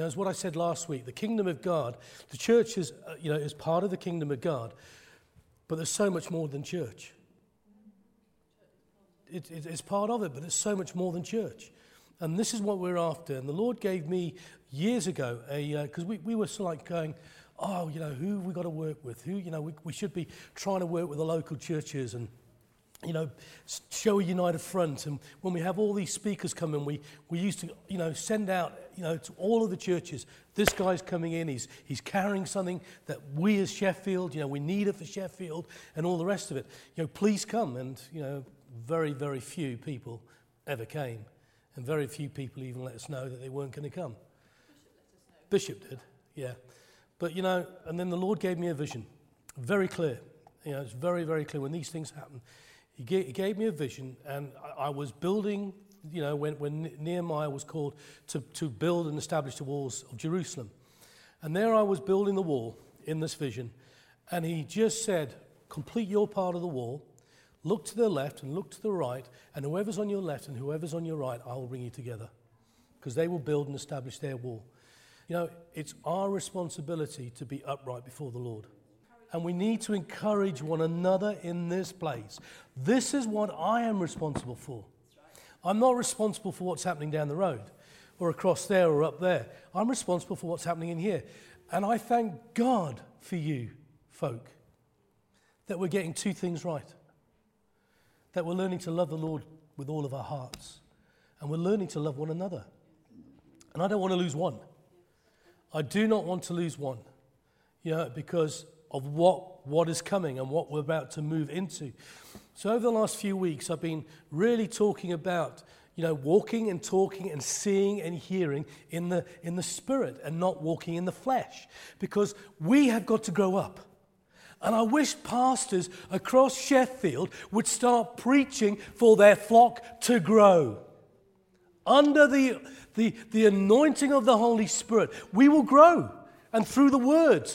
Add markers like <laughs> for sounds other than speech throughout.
As what I said last week, the kingdom of God, the church is, uh, you know, is part of the kingdom of God, but there's so much more than church. It, it, it's part of it, but it's so much more than church. And this is what we're after. And the Lord gave me years ago a, because uh, we, we were sort of like going, oh, you know, who we got to work with? Who, you know, we, we should be trying to work with the local churches and you know, show a united front. And when we have all these speakers come coming, we, we used to, you know, send out, you know, to all of the churches, this guy's coming in, he's, he's carrying something that we as Sheffield, you know, we need it for Sheffield and all the rest of it. You know, please come. And, you know, very, very few people ever came. And very few people even let us know that they weren't going to come. Bishop, Bishop did, yeah. But, you know, and then the Lord gave me a vision, very clear. You know, it's very, very clear when these things happen. He gave, he gave me a vision, and I, I was building, you know, when, when Nehemiah was called to, to build and establish the walls of Jerusalem. And there I was building the wall in this vision, and he just said, Complete your part of the wall, look to the left and look to the right, and whoever's on your left and whoever's on your right, I will bring you together. Because they will build and establish their wall. You know, it's our responsibility to be upright before the Lord and we need to encourage one another in this place. This is what I am responsible for. I'm not responsible for what's happening down the road or across there or up there. I'm responsible for what's happening in here. And I thank God for you, folk, that we're getting two things right. That we're learning to love the Lord with all of our hearts, and we're learning to love one another. And I don't want to lose one. I do not want to lose one. You know, because of what, what is coming and what we're about to move into. So, over the last few weeks, I've been really talking about you know, walking and talking and seeing and hearing in the, in the spirit and not walking in the flesh. Because we have got to grow up. And I wish pastors across Sheffield would start preaching for their flock to grow. Under the, the, the anointing of the Holy Spirit, we will grow. And through the word.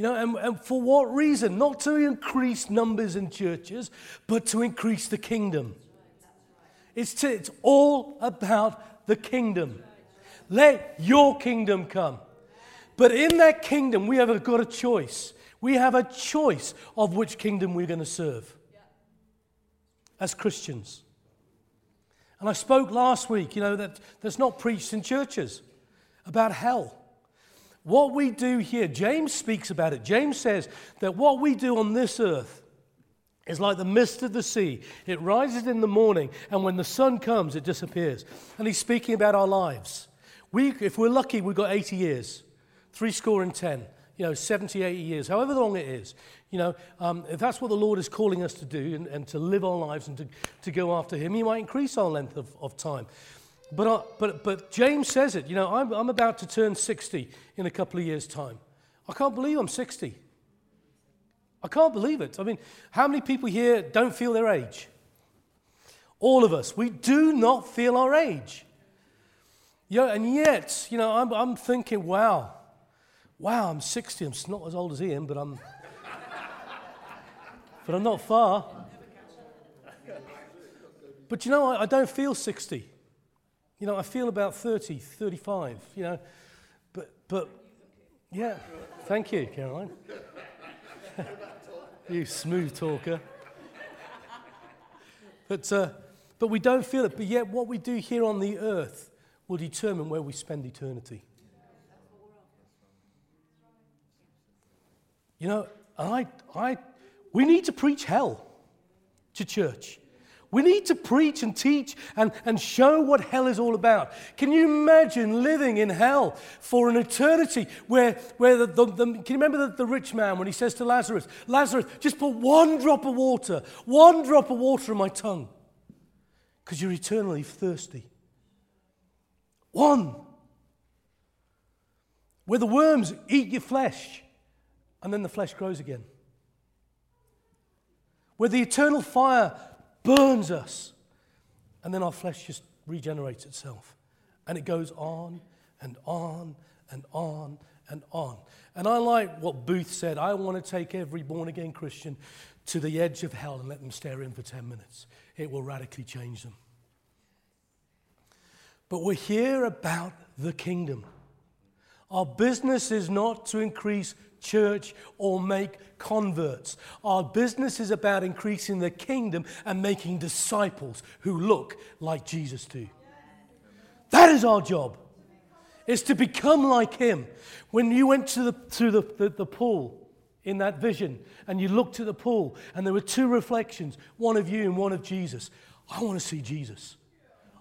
You know, and, and for what reason? Not to increase numbers in churches, but to increase the kingdom. It's, to, it's all about the kingdom. Let your kingdom come. But in that kingdom, we have got a choice. We have a choice of which kingdom we're going to serve as Christians. And I spoke last week, you know, that that's not preached in churches about hell. What we do here, James speaks about it. James says that what we do on this earth is like the mist of the sea. It rises in the morning, and when the sun comes, it disappears. And he's speaking about our lives. We, if we're lucky, we've got 80 years, three score and 10, you know, 70, 80 years, however long it is. You know, um, if that's what the Lord is calling us to do and, and to live our lives and to, to go after Him, He might increase our length of, of time. But, but, but James says it. You know, I'm, I'm about to turn 60 in a couple of years' time. I can't believe I'm 60. I can't believe it. I mean, how many people here don't feel their age? All of us. We do not feel our age. You know, and yet, you know, I'm, I'm thinking, wow, wow, I'm 60. I'm not as old as Ian, but I'm, <laughs> but I'm not far. But you know, I, I don't feel 60. You know, I feel about 30, 35, you know. But, but yeah, thank you, Caroline. <laughs> you smooth talker. But, uh, but we don't feel it. But yet, what we do here on the earth will determine where we spend eternity. You know, I, I, we need to preach hell to church. We need to preach and teach and, and show what hell is all about. Can you imagine living in hell for an eternity where, where the, the, the can you remember the, the rich man when he says to Lazarus, Lazarus, just put one drop of water, one drop of water in my tongue because you're eternally thirsty. One. Where the worms eat your flesh and then the flesh grows again. Where the eternal fire burns us. And then our flesh just regenerates itself. And it goes on and on and on and on. And I like what Booth said I want to take every born again Christian to the edge of hell and let them stare in for 10 minutes. It will radically change them. But we're here about the kingdom. Our business is not to increase church or make converts. Our business is about increasing the kingdom and making disciples who look like Jesus do. That is our job. Is to become like him. When you went to the, to the, the, the pool in that vision and you looked at the pool and there were two reflections, one of you and one of Jesus, I want to see Jesus.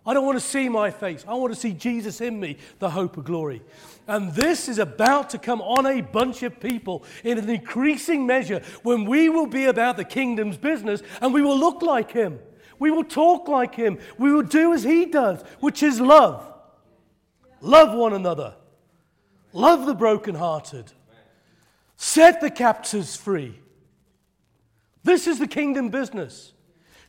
I don't want to see my face. I want to see Jesus in me, the hope of glory. And this is about to come on a bunch of people in an increasing measure when we will be about the kingdom's business and we will look like him. We will talk like him. We will do as he does, which is love. Love one another. Love the brokenhearted. Set the captives free. This is the kingdom business.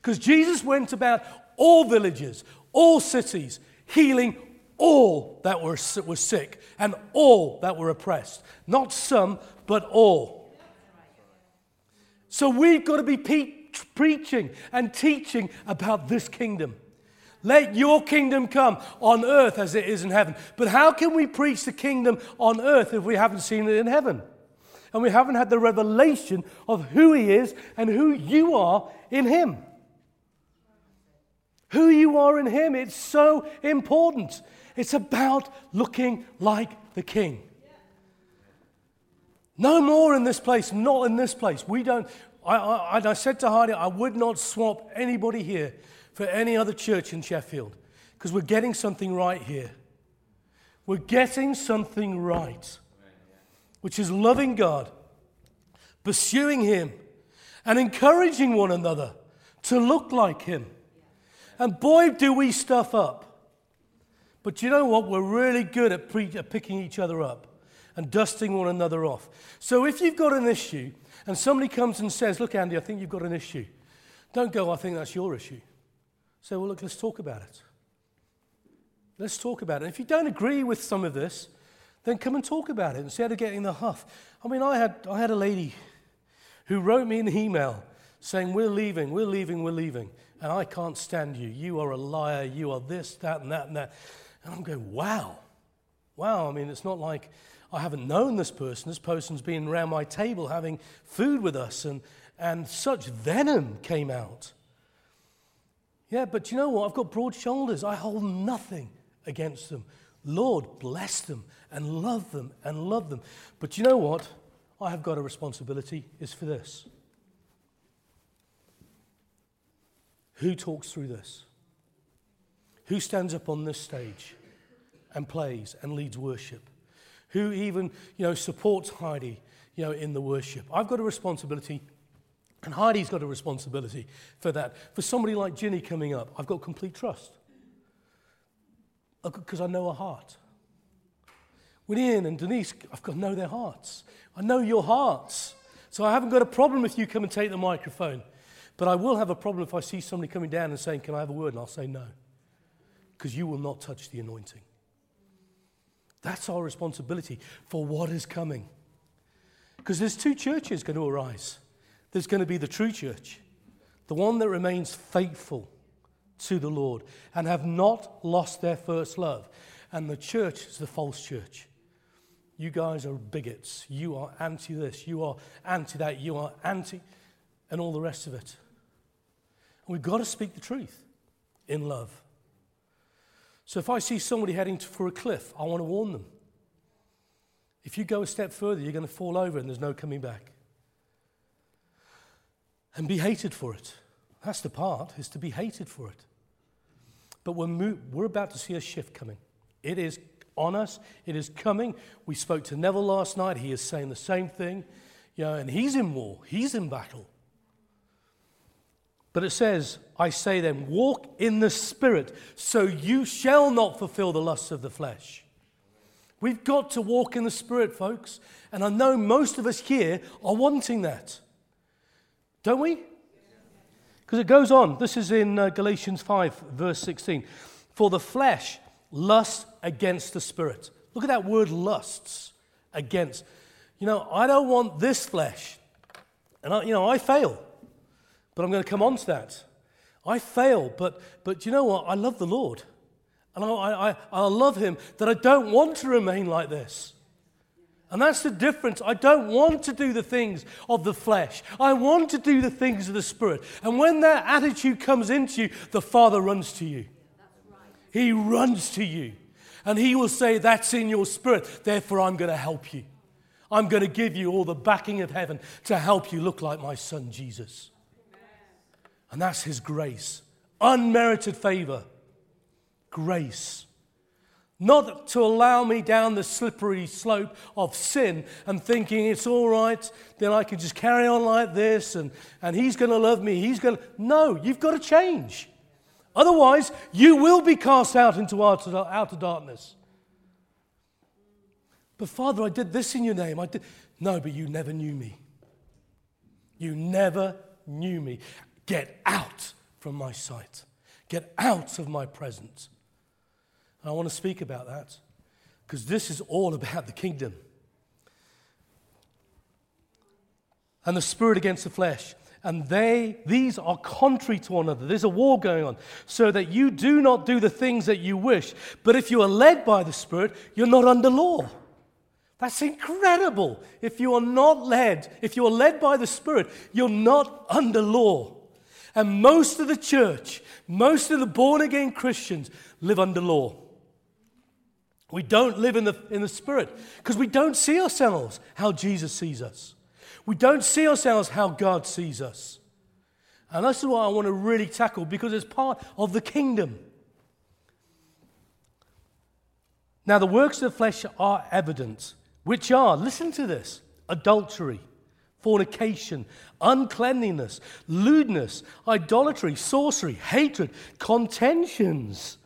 Because Jesus went about all villages, all cities, healing all that were, were sick and all that were oppressed. Not some, but all. So we've got to be pe- preaching and teaching about this kingdom. Let your kingdom come on earth as it is in heaven. But how can we preach the kingdom on earth if we haven't seen it in heaven? And we haven't had the revelation of who He is and who you are in Him. Who you are in Him, it's so important. It's about looking like the King. No more in this place, not in this place. We don't. I, I, I said to Hardy, I would not swap anybody here for any other church in Sheffield because we're getting something right here. We're getting something right, which is loving God, pursuing Him, and encouraging one another to look like Him. And boy, do we stuff up. But you know what? We're really good at, pre- at picking each other up and dusting one another off. So if you've got an issue and somebody comes and says, Look, Andy, I think you've got an issue, don't go, I think that's your issue. Say, Well, look, let's talk about it. Let's talk about it. If you don't agree with some of this, then come and talk about it instead of getting the huff. I mean, I had, I had a lady who wrote me an email saying, We're leaving, we're leaving, we're leaving and I can't stand you. You are a liar. You are this, that, and that, and that. And I'm going, wow. Wow. I mean, it's not like I haven't known this person. This person's been around my table having food with us, and, and such venom came out. Yeah, but you know what? I've got broad shoulders. I hold nothing against them. Lord, bless them and love them and love them. But you know what? I have got a responsibility, is for this. Who talks through this? Who stands up on this stage and plays and leads worship? Who even, you know, supports Heidi, you know, in the worship? I've got a responsibility, and Heidi's got a responsibility for that. For somebody like Ginny coming up, I've got complete trust because I know her heart. With Ian and Denise, I've got to know their hearts. I know your hearts. So I haven't got a problem if you come and take the microphone. But I will have a problem if I see somebody coming down and saying, Can I have a word? And I'll say no. Because you will not touch the anointing. That's our responsibility for what is coming. Because there's two churches going to arise. There's going to be the true church, the one that remains faithful to the Lord and have not lost their first love. And the church is the false church. You guys are bigots. You are anti this. You are anti that. You are anti, and all the rest of it. We've got to speak the truth in love. So if I see somebody heading for a cliff, I want to warn them. If you go a step further, you're going to fall over and there's no coming back. And be hated for it. That's the part, is to be hated for it. But we're, mo- we're about to see a shift coming. It is on us, it is coming. We spoke to Neville last night. He is saying the same thing. You know, and he's in war, he's in battle. But it says, I say then, walk in the Spirit, so you shall not fulfill the lusts of the flesh. We've got to walk in the Spirit, folks. And I know most of us here are wanting that. Don't we? Because it goes on. This is in uh, Galatians 5, verse 16. For the flesh lusts against the Spirit. Look at that word lusts against. You know, I don't want this flesh. And, I, you know, I fail. But I'm going to come on to that. I fail, but, but you know what? I love the Lord. And I, I, I love him that I don't want to remain like this. And that's the difference. I don't want to do the things of the flesh. I want to do the things of the Spirit. And when that attitude comes into you, the Father runs to you. He runs to you. And He will say, That's in your spirit. Therefore, I'm going to help you. I'm going to give you all the backing of heaven to help you look like my Son, Jesus. And that's His grace. Unmerited favor. Grace not to allow me down the slippery slope of sin and thinking it's all right, then I can just carry on like this and, and he's going to love me. He's going to. No, you've got to change. Otherwise, you will be cast out into outer, outer darkness. But Father, I did this in your name. I did. No, but you never knew me. You never knew me. Get out from my sight. Get out of my presence. And I want to speak about that because this is all about the kingdom. And the spirit against the flesh. And they, these are contrary to one another. There's a war going on. So that you do not do the things that you wish. But if you are led by the Spirit, you're not under law. That's incredible. If you are not led, if you are led by the Spirit, you're not under law. And most of the church, most of the born again Christians live under law. We don't live in the, in the Spirit because we don't see ourselves how Jesus sees us. We don't see ourselves how God sees us. And that's what I want to really tackle because it's part of the kingdom. Now, the works of the flesh are evident, which are, listen to this, adultery, fornication, uncleanliness, lewdness, idolatry, sorcery, hatred, contentions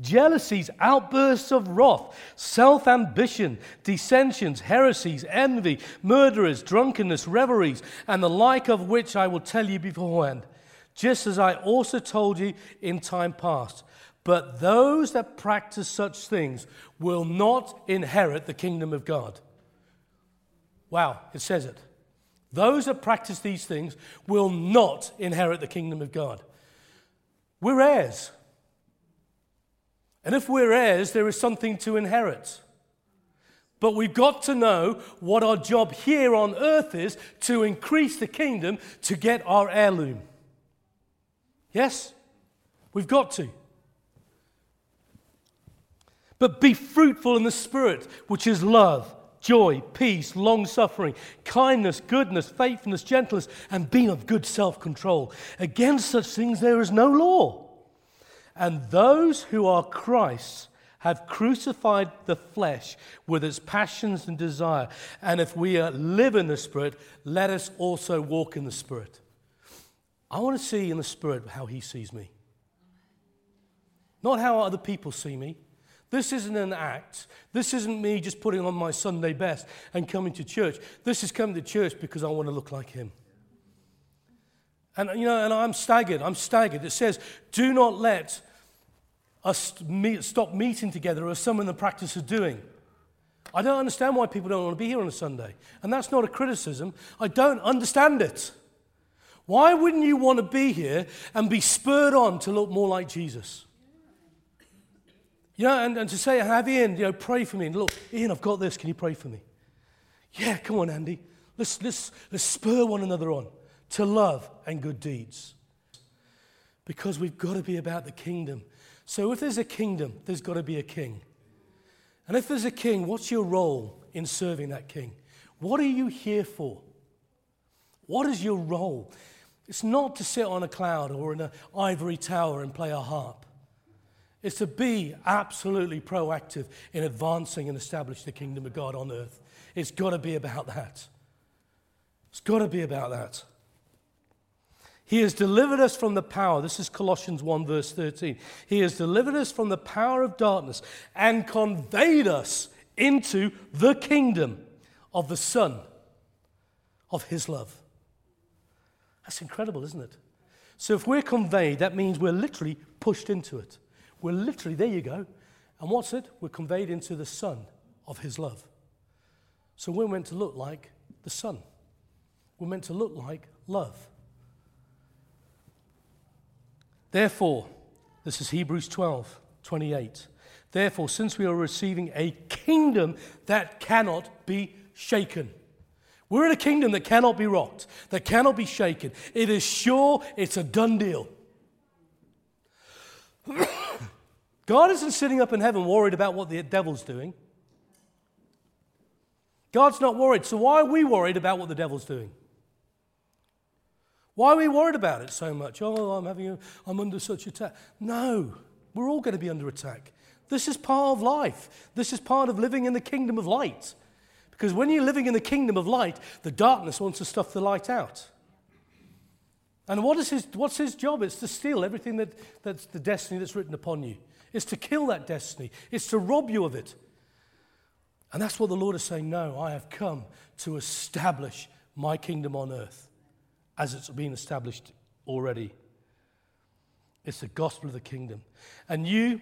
jealousies, outbursts of wrath, self ambition, dissensions, heresies, envy, murderers, drunkenness, revelries, and the like of which I will tell you beforehand, just as I also told you in time past. But those that practice such things will not inherit the kingdom of God. Wow, it says it. Those that practice these things will not inherit the kingdom of God. We're heirs. And if we're heirs, there is something to inherit. But we've got to know what our job here on earth is to increase the kingdom to get our heirloom. Yes? We've got to. But be fruitful in the Spirit, which is love, joy, peace, long suffering, kindness, goodness, faithfulness, gentleness, and being of good self control. Against such things there is no law. And those who are Christ's have crucified the flesh with its passions and desire. And if we live in the Spirit, let us also walk in the Spirit. I want to see in the Spirit how He sees me, not how other people see me. This isn't an act. This isn't me just putting on my Sunday best and coming to church. This is coming to church because I want to look like Him. And, you know, and I'm staggered. I'm staggered. It says, do not let us stop meeting together as some in the practice are doing. I don't understand why people don't want to be here on a Sunday. And that's not a criticism. I don't understand it. Why wouldn't you want to be here and be spurred on to look more like Jesus? You know, and, and to say, have Ian, you know, pray for me. And look, Ian, I've got this. Can you pray for me? Yeah, come on, Andy. Let's, let's, let's spur one another on to love and good deeds. Because we've got to be about the kingdom so if there's a kingdom, there's got to be a king. And if there's a king, what's your role in serving that king? What are you here for? What is your role? It's not to sit on a cloud or in an ivory tower and play a harp. It's to be absolutely proactive in advancing and establishing the kingdom of God on earth. It's got to be about that. It's got to be about that. He has delivered us from the power. This is Colossians 1, verse 13. He has delivered us from the power of darkness and conveyed us into the kingdom of the Son of His love. That's incredible, isn't it? So if we're conveyed, that means we're literally pushed into it. We're literally, there you go. And what's it? We're conveyed into the Son of His love. So we're meant to look like the Son. We're meant to look like love. Therefore, this is Hebrews 12 28. Therefore, since we are receiving a kingdom that cannot be shaken, we're in a kingdom that cannot be rocked, that cannot be shaken. It is sure, it's a done deal. <clears throat> God isn't sitting up in heaven worried about what the devil's doing. God's not worried. So why are we worried about what the devil's doing? Why are we worried about it so much? Oh, I'm having a, I'm under such attack. No, we're all going to be under attack. This is part of life. This is part of living in the kingdom of light. Because when you're living in the kingdom of light, the darkness wants to stuff the light out. And what is his, what's his job? It's to steal everything that, that's the destiny that's written upon you. It's to kill that destiny. It's to rob you of it. And that's what the Lord is saying no, I have come to establish my kingdom on earth as it's been established already. It's the gospel of the kingdom. And you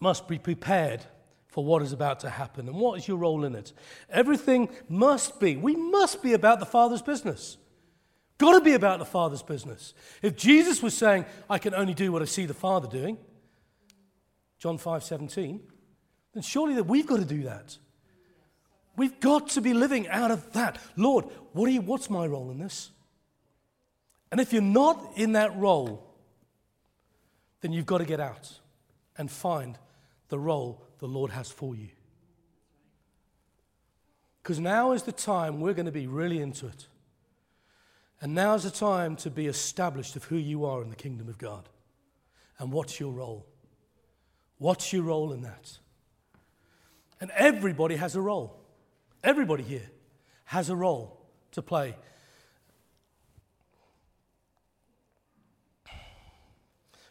must be prepared for what is about to happen. And what is your role in it? Everything must be, we must be about the Father's business. Got to be about the Father's business. If Jesus was saying, I can only do what I see the Father doing, John 5 17, then surely that we've got to do that. We've got to be living out of that. Lord, what you, what's my role in this? And if you're not in that role, then you've got to get out and find the role the Lord has for you. Because now is the time we're going to be really into it. And now is the time to be established of who you are in the kingdom of God. And what's your role? What's your role in that? And everybody has a role. Everybody here has a role to play.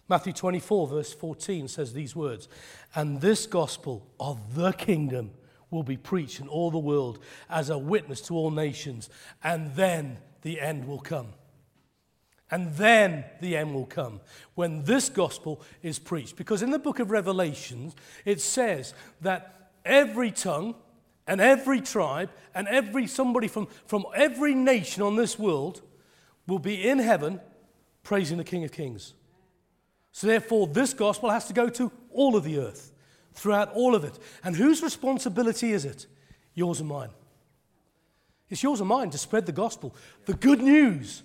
Matthew 24, verse 14 says these words And this gospel of the kingdom will be preached in all the world as a witness to all nations, and then the end will come. And then the end will come when this gospel is preached. Because in the book of Revelations, it says that every tongue and every tribe and every somebody from, from every nation on this world will be in heaven praising the King of Kings. So, therefore, this gospel has to go to all of the earth, throughout all of it. And whose responsibility is it? Yours and mine. It's yours and mine to spread the gospel, the good news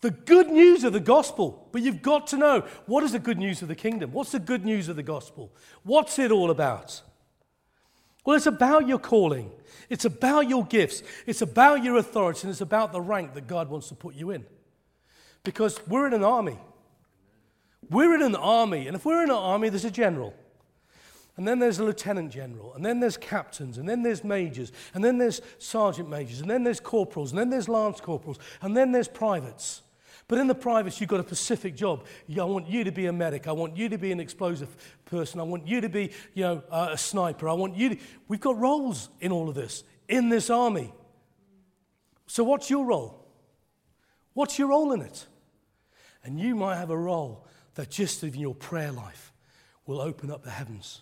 the good news of the gospel. But you've got to know what is the good news of the kingdom? What's the good news of the gospel? What's it all about? Well, it's about your calling, it's about your gifts, it's about your authority, and it's about the rank that God wants to put you in. Because we're in an army. We're in an army, and if we're in an army, there's a general. And then there's a lieutenant general, and then there's captains, and then there's majors, and then there's sergeant majors, and then there's corporals, and then there's lance corporals, and then there's privates. But in the privates, you've got a specific job. I want you to be a medic. I want you to be an explosive person. I want you to be, you know, a sniper. I want you to. We've got roles in all of this, in this army. So what's your role? What's your role in it? And you might have a role that just in your prayer life will open up the heavens.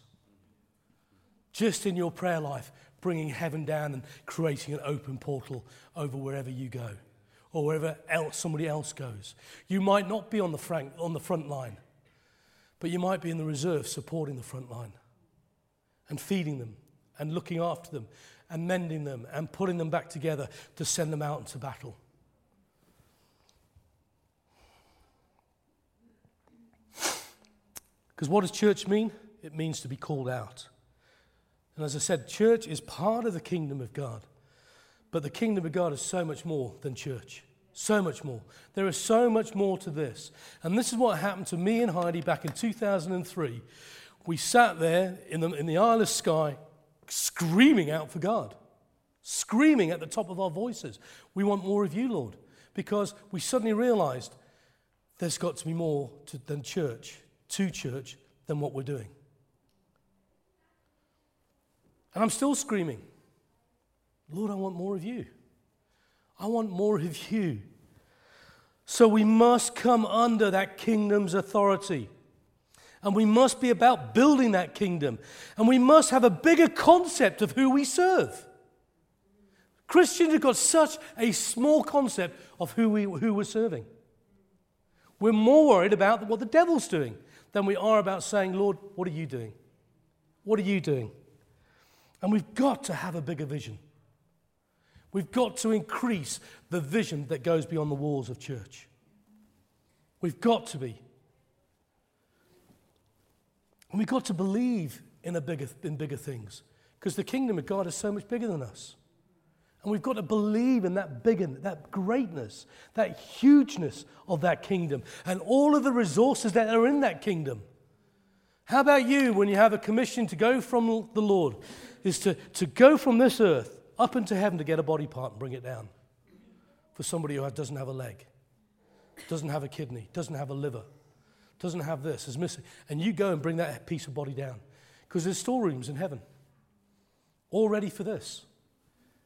Just in your prayer life, bringing heaven down and creating an open portal over wherever you go or wherever else somebody else goes. You might not be on the, front, on the front line, but you might be in the reserve supporting the front line and feeding them and looking after them and mending them and putting them back together to send them out into battle. Because what does church mean? It means to be called out. And as I said, church is part of the kingdom of God. But the kingdom of God is so much more than church. So much more. There is so much more to this. And this is what happened to me and Heidi back in 2003. We sat there in the, in the Isle of Skye screaming out for God, screaming at the top of our voices. We want more of you, Lord, because we suddenly realized there's got to be more to, than church, to church, than what we're doing. And I'm still screaming, Lord, I want more of you. I want more of you. So we must come under that kingdom's authority. And we must be about building that kingdom. And we must have a bigger concept of who we serve. Christians have got such a small concept of who, we, who we're serving. We're more worried about what the devil's doing than we are about saying, Lord, what are you doing? What are you doing? And we've got to have a bigger vision. We've got to increase the vision that goes beyond the walls of church. We've got to be. And we've got to believe in, bigger, in bigger things because the kingdom of God is so much bigger than us. And we've got to believe in that bigger, that greatness, that hugeness of that kingdom and all of the resources that are in that kingdom. How about you when you have a commission to go from the Lord? Is to, to go from this earth up into heaven to get a body part and bring it down for somebody who doesn't have a leg, doesn't have a kidney, doesn't have a liver, doesn't have this, is missing. And you go and bring that piece of body down because there's storerooms in heaven all ready for this.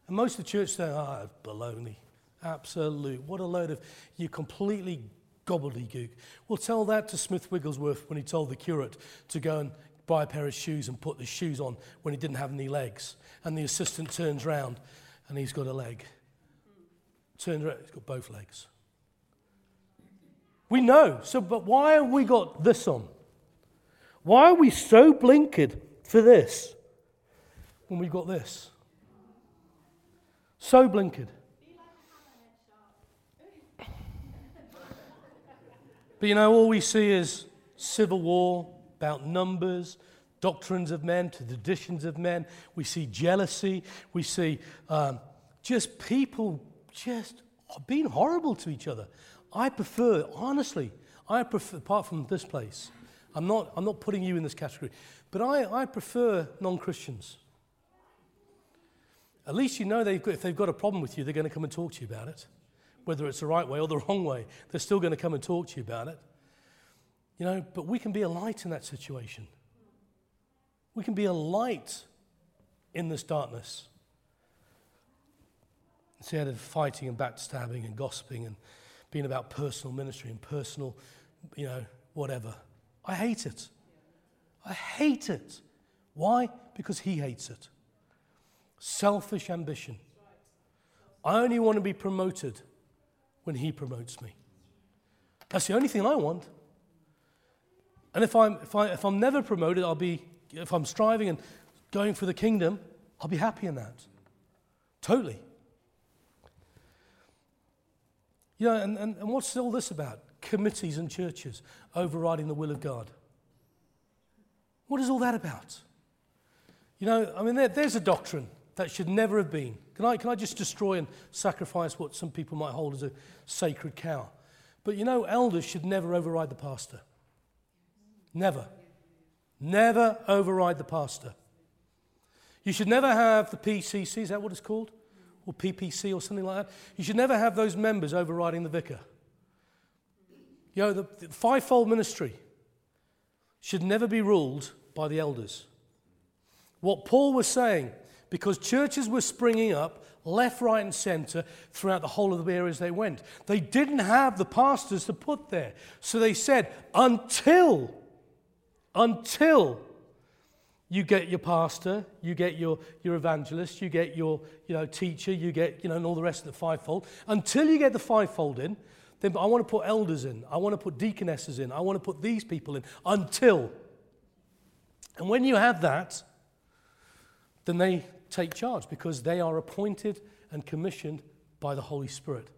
And most of the church say, ah, oh, baloney. Absolute. What a load of you completely gobbledygook. Well, tell that to Smith Wigglesworth when he told the curate to go and buy a pair of shoes and put the shoes on when he didn't have any legs. And the assistant turns round and he's got a leg. Turns around, he's got both legs. We know. So, but why have we got this on? Why are we so blinkered for this when we've got this? So blinkered. But you know, all we see is civil war about numbers, doctrines of men, traditions of men. We see jealousy. We see um, just people just being horrible to each other. I prefer, honestly, I prefer, apart from this place, I'm not, I'm not putting you in this category, but I, I prefer non Christians. At least you know they've got, if they've got a problem with you, they're going to come and talk to you about it. Whether it's the right way or the wrong way, they're still going to come and talk to you about it. You know, but we can be a light in that situation. We can be a light in this darkness. Instead of fighting and backstabbing and gossiping and being about personal ministry and personal, you know, whatever. I hate it. I hate it. Why? Because he hates it selfish ambition. I only want to be promoted when He promotes me. That's the only thing I want. And if I'm, if, I, if I'm never promoted, I'll be, if I'm striving and going for the kingdom, I'll be happy in that. Totally. Know, and, and, and what's all this about? Committees and churches overriding the will of God. What is all that about? You know, I mean, there, there's a doctrine that should never have been. Can I, can I just destroy and sacrifice what some people might hold as a sacred cow? But you know, elders should never override the pastor. Never. Never override the pastor. You should never have the PCC, is that what it's called? Or PPC or something like that. You should never have those members overriding the vicar. You know, the, the fivefold ministry should never be ruled by the elders. What Paul was saying because churches were springing up left, right, and center throughout the whole of the areas they went. They didn't have the pastors to put there. So they said, until, until you get your pastor, you get your, your evangelist, you get your you know, teacher, you get, you know, and all the rest of the fivefold. Until you get the fivefold in, then I want to put elders in. I want to put deaconesses in. I want to put these people in. Until. And when you have that, then they take charge because they are appointed and commissioned by the Holy Spirit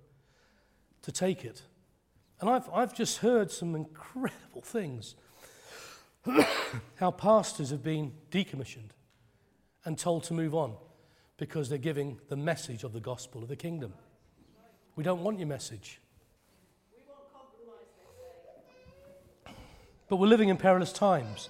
to take it. And I've, I've just heard some incredible things <coughs> how pastors have been decommissioned and told to move on because they're giving the message of the gospel of the kingdom. We don't want your message. But we're living in perilous times.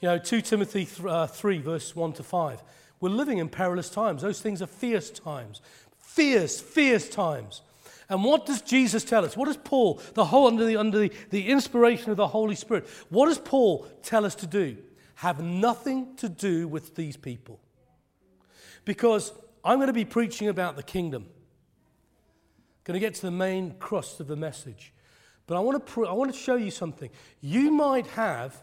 You know, 2 Timothy 3, uh, 3 verse 1 to 5. We're living in perilous times. Those things are fierce times. Fierce, fierce times. And what does Jesus tell us? What does Paul, the whole under the under the, the inspiration of the Holy Spirit, what does Paul tell us to do? Have nothing to do with these people. Because I'm going to be preaching about the kingdom. I'm Going to get to the main crust of the message. But I want to, pr- I want to show you something. You might have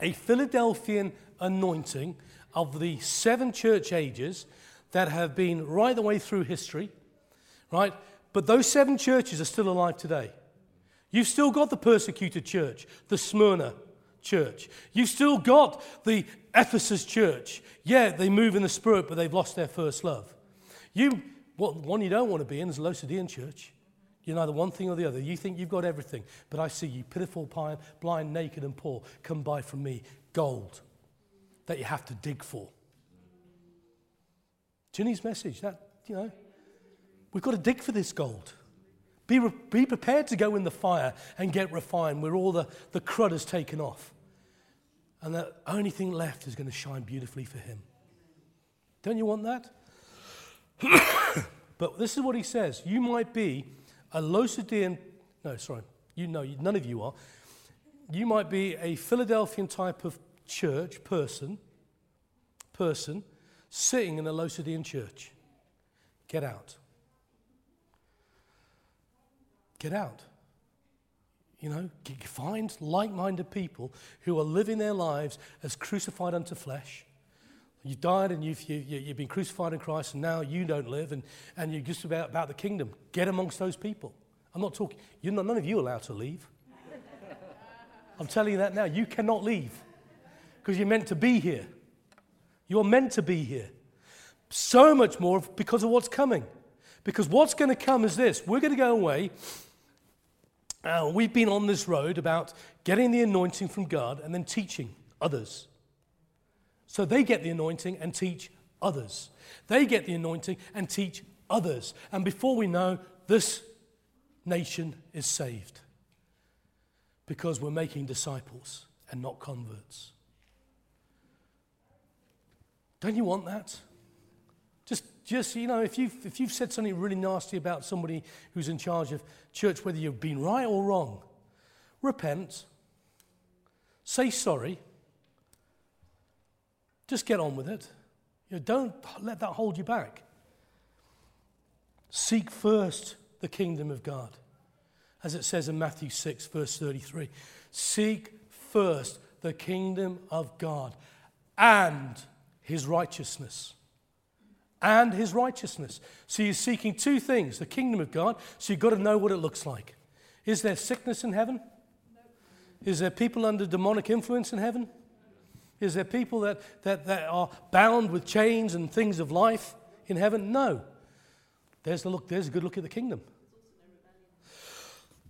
a Philadelphian anointing of the seven church ages that have been right the way through history, right? But those seven churches are still alive today. You've still got the persecuted church, the Smyrna church. You've still got the Ephesus church. Yeah, they move in the spirit, but they've lost their first love. You, what one you don't want to be in is the Laodicean church. You're neither one thing or the other. You think you've got everything, but I see you, pitiful, blind, naked, and poor. Come buy from me gold that you have to dig for. Ginny's message that, you know, we've got to dig for this gold. Be, re- be prepared to go in the fire and get refined where all the, the crud is taken off. And the only thing left is going to shine beautifully for him. Don't you want that? <coughs> but this is what he says. You might be a Laodicean, no, sorry, you know, none of you are. You might be a Philadelphian type of church person, person sitting in a Laodicean church. Get out. Get out. You know, find like minded people who are living their lives as crucified unto flesh. You've died and you've, you, have you, been crucified in Christ, and now you don't live, and, and you're just about, about the kingdom. Get amongst those people. I'm not talking, you're not, none of you are allowed to leave. <laughs> I'm telling you that now. You cannot leave because you're meant to be here. You're meant to be here. So much more because of what's coming. Because what's going to come is this we're going to go away uh, we've been on this road about getting the anointing from God and then teaching others. So they get the anointing and teach others. They get the anointing and teach others. And before we know, this nation is saved because we're making disciples and not converts. Don't you want that? Just, you know, if you've, if you've said something really nasty about somebody who's in charge of church, whether you've been right or wrong, repent, say sorry, just get on with it. You know, don't let that hold you back. Seek first the kingdom of God. As it says in Matthew 6, verse 33 Seek first the kingdom of God and his righteousness and his righteousness. So you're seeking two things the kingdom of God, so you've got to know what it looks like. Is there sickness in heaven? Is there people under demonic influence in heaven? Is there people that, that, that are bound with chains and things of life in heaven? No. There's, the look, there's a good look at the kingdom.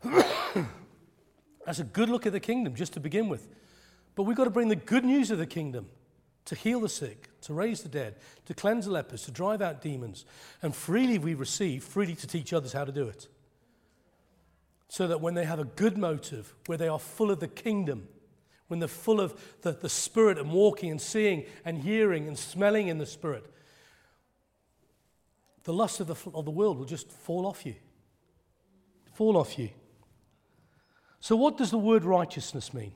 <coughs> That's a good look at the kingdom, just to begin with. But we've got to bring the good news of the kingdom to heal the sick, to raise the dead, to cleanse the lepers, to drive out demons. And freely we receive, freely to teach others how to do it. So that when they have a good motive, where they are full of the kingdom, when they're full of the, the Spirit and walking and seeing and hearing and smelling in the Spirit, the lust of the, of the world will just fall off you. Fall off you. So, what does the word righteousness mean?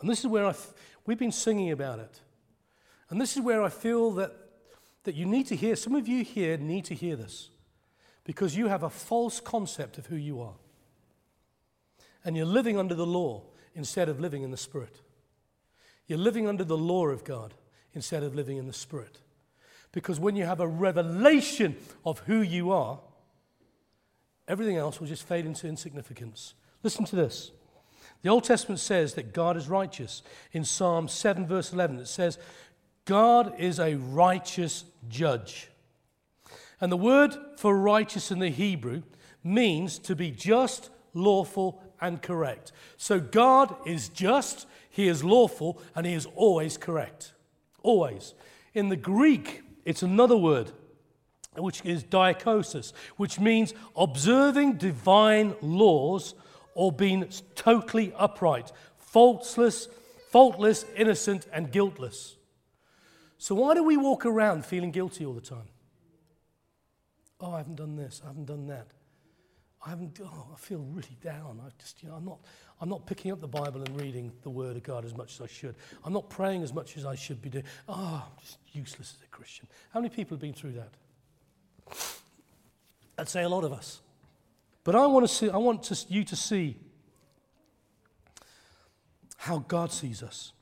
And this is where I've, we've been singing about it. And this is where I feel that, that you need to hear, some of you here need to hear this because you have a false concept of who you are. And you're living under the law instead of living in the Spirit. You're living under the law of God instead of living in the Spirit. Because when you have a revelation of who you are, everything else will just fade into insignificance. Listen to this. The Old Testament says that God is righteous. In Psalm 7, verse 11, it says, God is a righteous judge. And the word for righteous in the Hebrew means to be just, lawful, and correct. So God is just, He is lawful, and He is always correct. Always. In the Greek, it's another word, which is diakosis, which means observing divine laws or being totally upright, faultless, faultless, innocent, and guiltless. So, why do we walk around feeling guilty all the time? Oh, I haven't done this, I haven't done that. I haven't, oh, I feel really down. I just, you know, I'm not, I'm not picking up the Bible and reading the Word of God as much as I should. I'm not praying as much as I should be doing. Oh, I'm just useless as a Christian. How many people have been through that? I'd say a lot of us. But I want, to see, I want to, you to see how God sees us.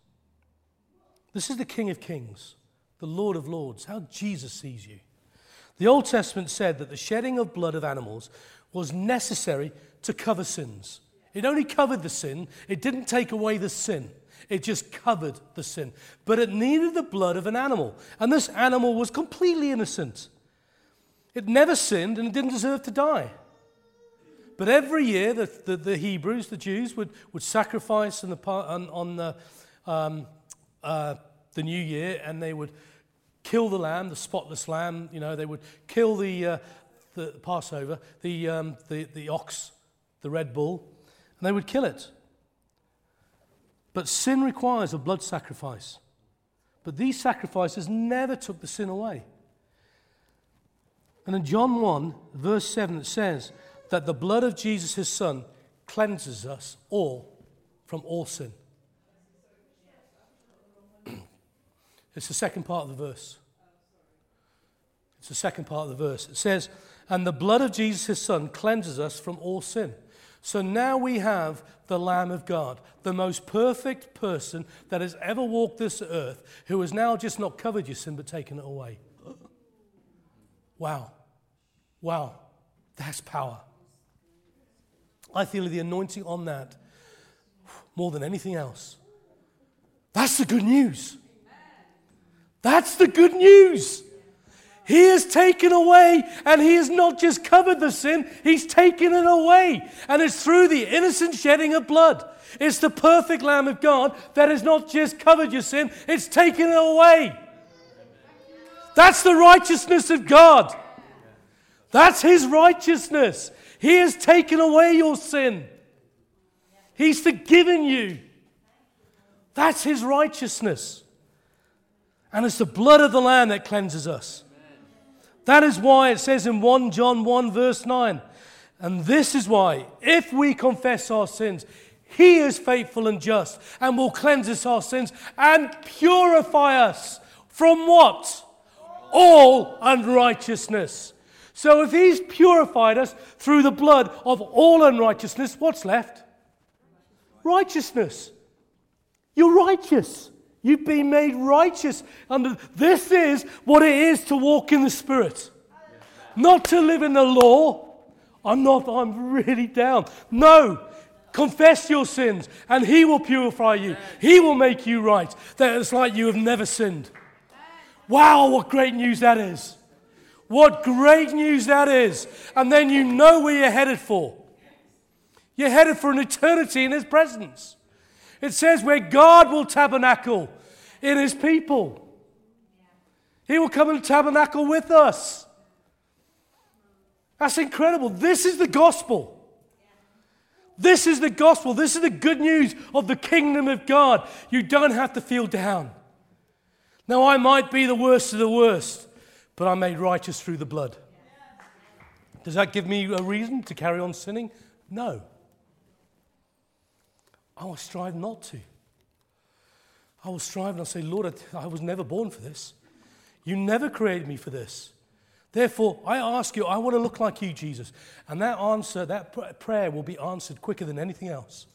This is the King of Kings the Lord of Lords, how Jesus sees you. The Old Testament said that the shedding of blood of animals was necessary to cover sins. It only covered the sin, it didn't take away the sin. It just covered the sin. But it needed the blood of an animal. And this animal was completely innocent. It never sinned and it didn't deserve to die. But every year, the, the, the Hebrews, the Jews, would, would sacrifice on the, on, on the, um, uh, the new year and they would kill the lamb, the spotless lamb. You know, they would kill the, uh, the Passover, the, um, the, the ox, the red bull, and they would kill it. But sin requires a blood sacrifice. But these sacrifices never took the sin away. And in John 1, verse 7, it says that the blood of Jesus, his son, cleanses us all from all sin. It's the second part of the verse. It's the second part of the verse. It says, And the blood of Jesus, his son, cleanses us from all sin. So now we have the Lamb of God, the most perfect person that has ever walked this earth, who has now just not covered your sin but taken it away. Wow. Wow. That's power. I feel the anointing on that more than anything else. That's the good news. That's the good news. He has taken away, and He has not just covered the sin, He's taken it away. And it's through the innocent shedding of blood. It's the perfect Lamb of God that has not just covered your sin, it's taken it away. That's the righteousness of God. That's His righteousness. He has taken away your sin, He's forgiven you. That's His righteousness. And it's the blood of the Lamb that cleanses us. That is why it says in 1 John 1, verse 9, and this is why, if we confess our sins, he is faithful and just and will cleanse us our sins and purify us from what? All unrighteousness. So if he's purified us through the blood of all unrighteousness, what's left? Righteousness. You're righteous. You've been made righteous under this is what it is to walk in the spirit. Not to live in the law. I'm not, I'm really down. No. Confess your sins and he will purify you. He will make you right. That it's like you have never sinned. Wow, what great news that is. What great news that is. And then you know where you're headed for. You're headed for an eternity in his presence. It says where God will tabernacle in his people. He will come and tabernacle with us. That's incredible. This is the gospel. This is the gospel. This is the good news of the kingdom of God. You don't have to feel down. Now, I might be the worst of the worst, but I'm made righteous through the blood. Does that give me a reason to carry on sinning? No. I will strive not to. I will strive and I'll say, Lord, I was never born for this. You never created me for this. Therefore, I ask you, I want to look like you, Jesus. And that answer, that prayer will be answered quicker than anything else,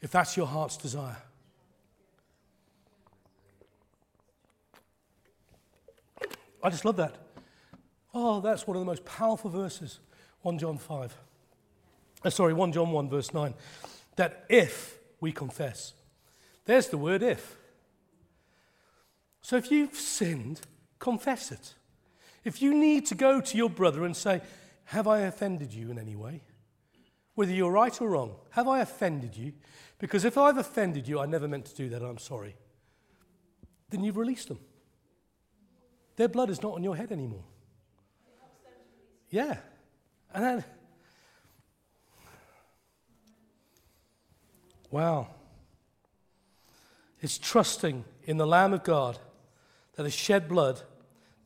if that's your heart's desire. I just love that. Oh, that's one of the most powerful verses. 1 John 5. Uh, sorry, 1 John 1, verse 9. That if we confess, there's the word if. So if you've sinned, confess it. If you need to go to your brother and say, Have I offended you in any way? Whether you're right or wrong, have I offended you? Because if I've offended you, I never meant to do that, I'm sorry. Then you've released them. Their blood is not on your head anymore. Yeah. And then, wow. It's trusting in the Lamb of God that has shed blood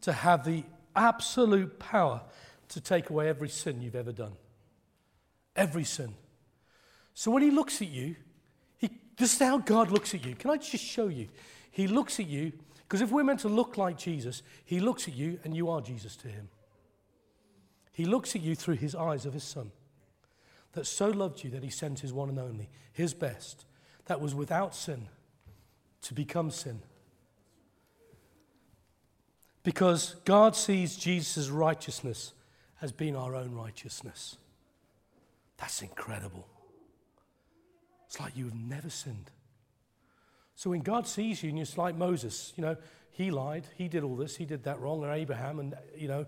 to have the absolute power to take away every sin you've ever done. Every sin. So when he looks at you, he, this is how God looks at you. Can I just show you? He looks at you, because if we're meant to look like Jesus, he looks at you and you are Jesus to him. He looks at you through his eyes of his son that so loved you that he sent his one and only, his best, that was without sin, to become sin because God sees Jesus' righteousness as being our own righteousness. That's incredible. It's like you have never sinned. So when God sees you and you're like Moses, you know, he lied, he did all this, he did that wrong, or Abraham, and, you know,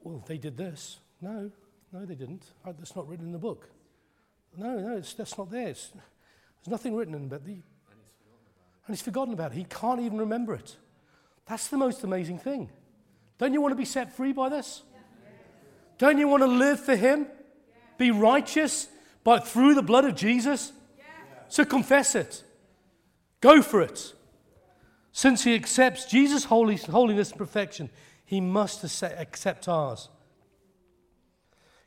well, they did this. No, no, they didn't. Uh, that's not written in the book. No, no, that's not there. It's, there's nothing written in. The, and he's forgotten about it. He can't even remember it. That's the most amazing thing. Don't you want to be set free by this? Don't you want to live for Him? Be righteous but through the blood of Jesus? So confess it. Go for it. Since He accepts Jesus' holiness and perfection, He must accept ours.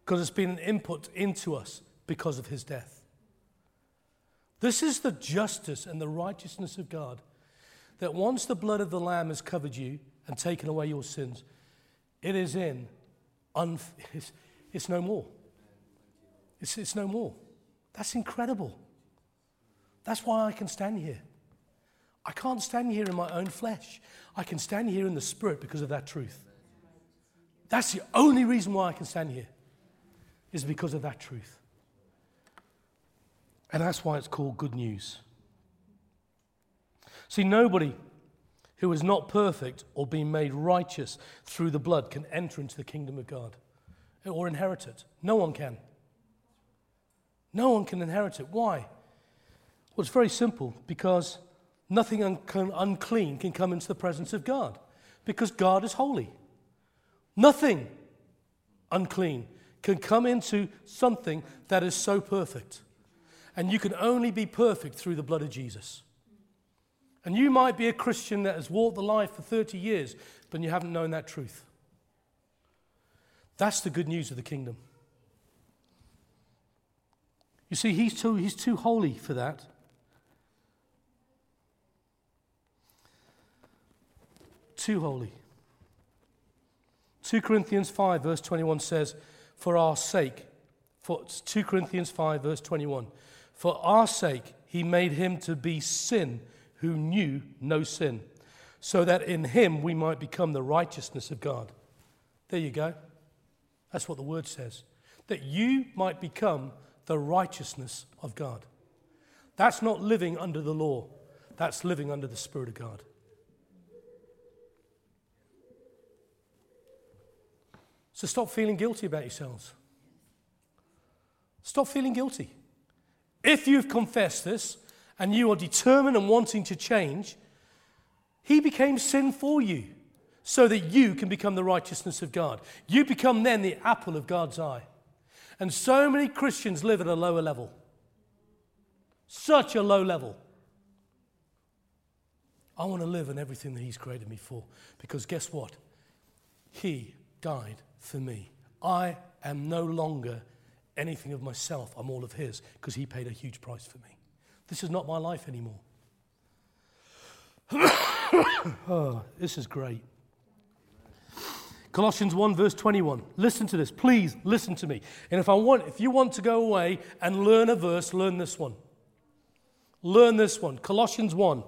Because it's been an input into us because of His death. This is the justice and the righteousness of God that once the blood of the Lamb has covered you and taken away your sins, it is in, unf- <laughs> it's, it's no more. It's, it's no more. That's incredible. That's why I can stand here. I can't stand here in my own flesh. I can stand here in the spirit because of that truth. That's the only reason why I can stand here, is because of that truth. And that's why it's called good news. See, nobody who is not perfect or being made righteous through the blood can enter into the kingdom of God or inherit it. No one can. No one can inherit it. Why? Well, it's very simple because nothing un- unclean can come into the presence of God because God is holy. Nothing unclean can come into something that is so perfect. And you can only be perfect through the blood of Jesus. And you might be a Christian that has walked the life for 30 years, but you haven't known that truth. That's the good news of the kingdom. You see, he's too, he's too holy for that. Too holy. 2 Corinthians 5, verse 21 says, For our sake, for 2 Corinthians 5, verse 21, for our sake he made him to be sin who knew no sin, so that in him we might become the righteousness of God. There you go. That's what the word says. That you might become the righteousness of God. That's not living under the law, that's living under the Spirit of God. So stop feeling guilty about yourselves. Stop feeling guilty. If you've confessed this, and you are determined and wanting to change, he became sin for you so that you can become the righteousness of God. You become then the apple of God's eye. And so many Christians live at a lower level. Such a low level. I want to live in everything that He's created me for. Because guess what? He died for me. I am no longer anything of myself, I'm all of His because He paid a huge price for me. This is not my life anymore. <coughs> oh, this is great. Colossians 1 verse 21. Listen to this. Please listen to me. And if I want if you want to go away and learn a verse, learn this one. Learn this one. Colossians 1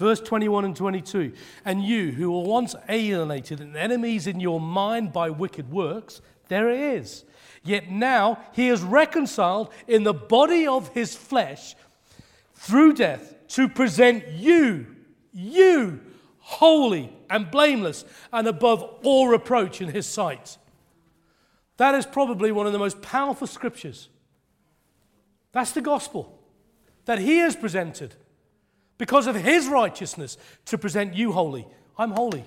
verse 21 and 22. And you who were once alienated and enemies in your mind by wicked works, there it is. Yet now he is reconciled in the body of his flesh through death to present you, you, holy and blameless and above all reproach in his sight. That is probably one of the most powerful scriptures. That's the gospel that he has presented because of his righteousness to present you holy. I'm holy.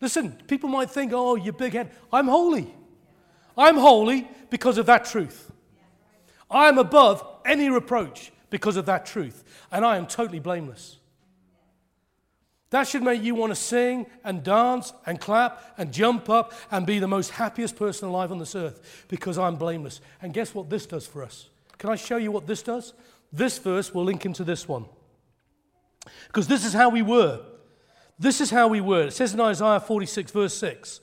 Listen, people might think, oh, you're big head. I'm holy. I'm holy because of that truth. I'm above any reproach because of that truth. And I am totally blameless. That should make you want to sing and dance and clap and jump up and be the most happiest person alive on this earth because I'm blameless. And guess what this does for us? Can I show you what this does? This verse will link into this one. Because this is how we were. This is how we were. It says in Isaiah 46, verse 6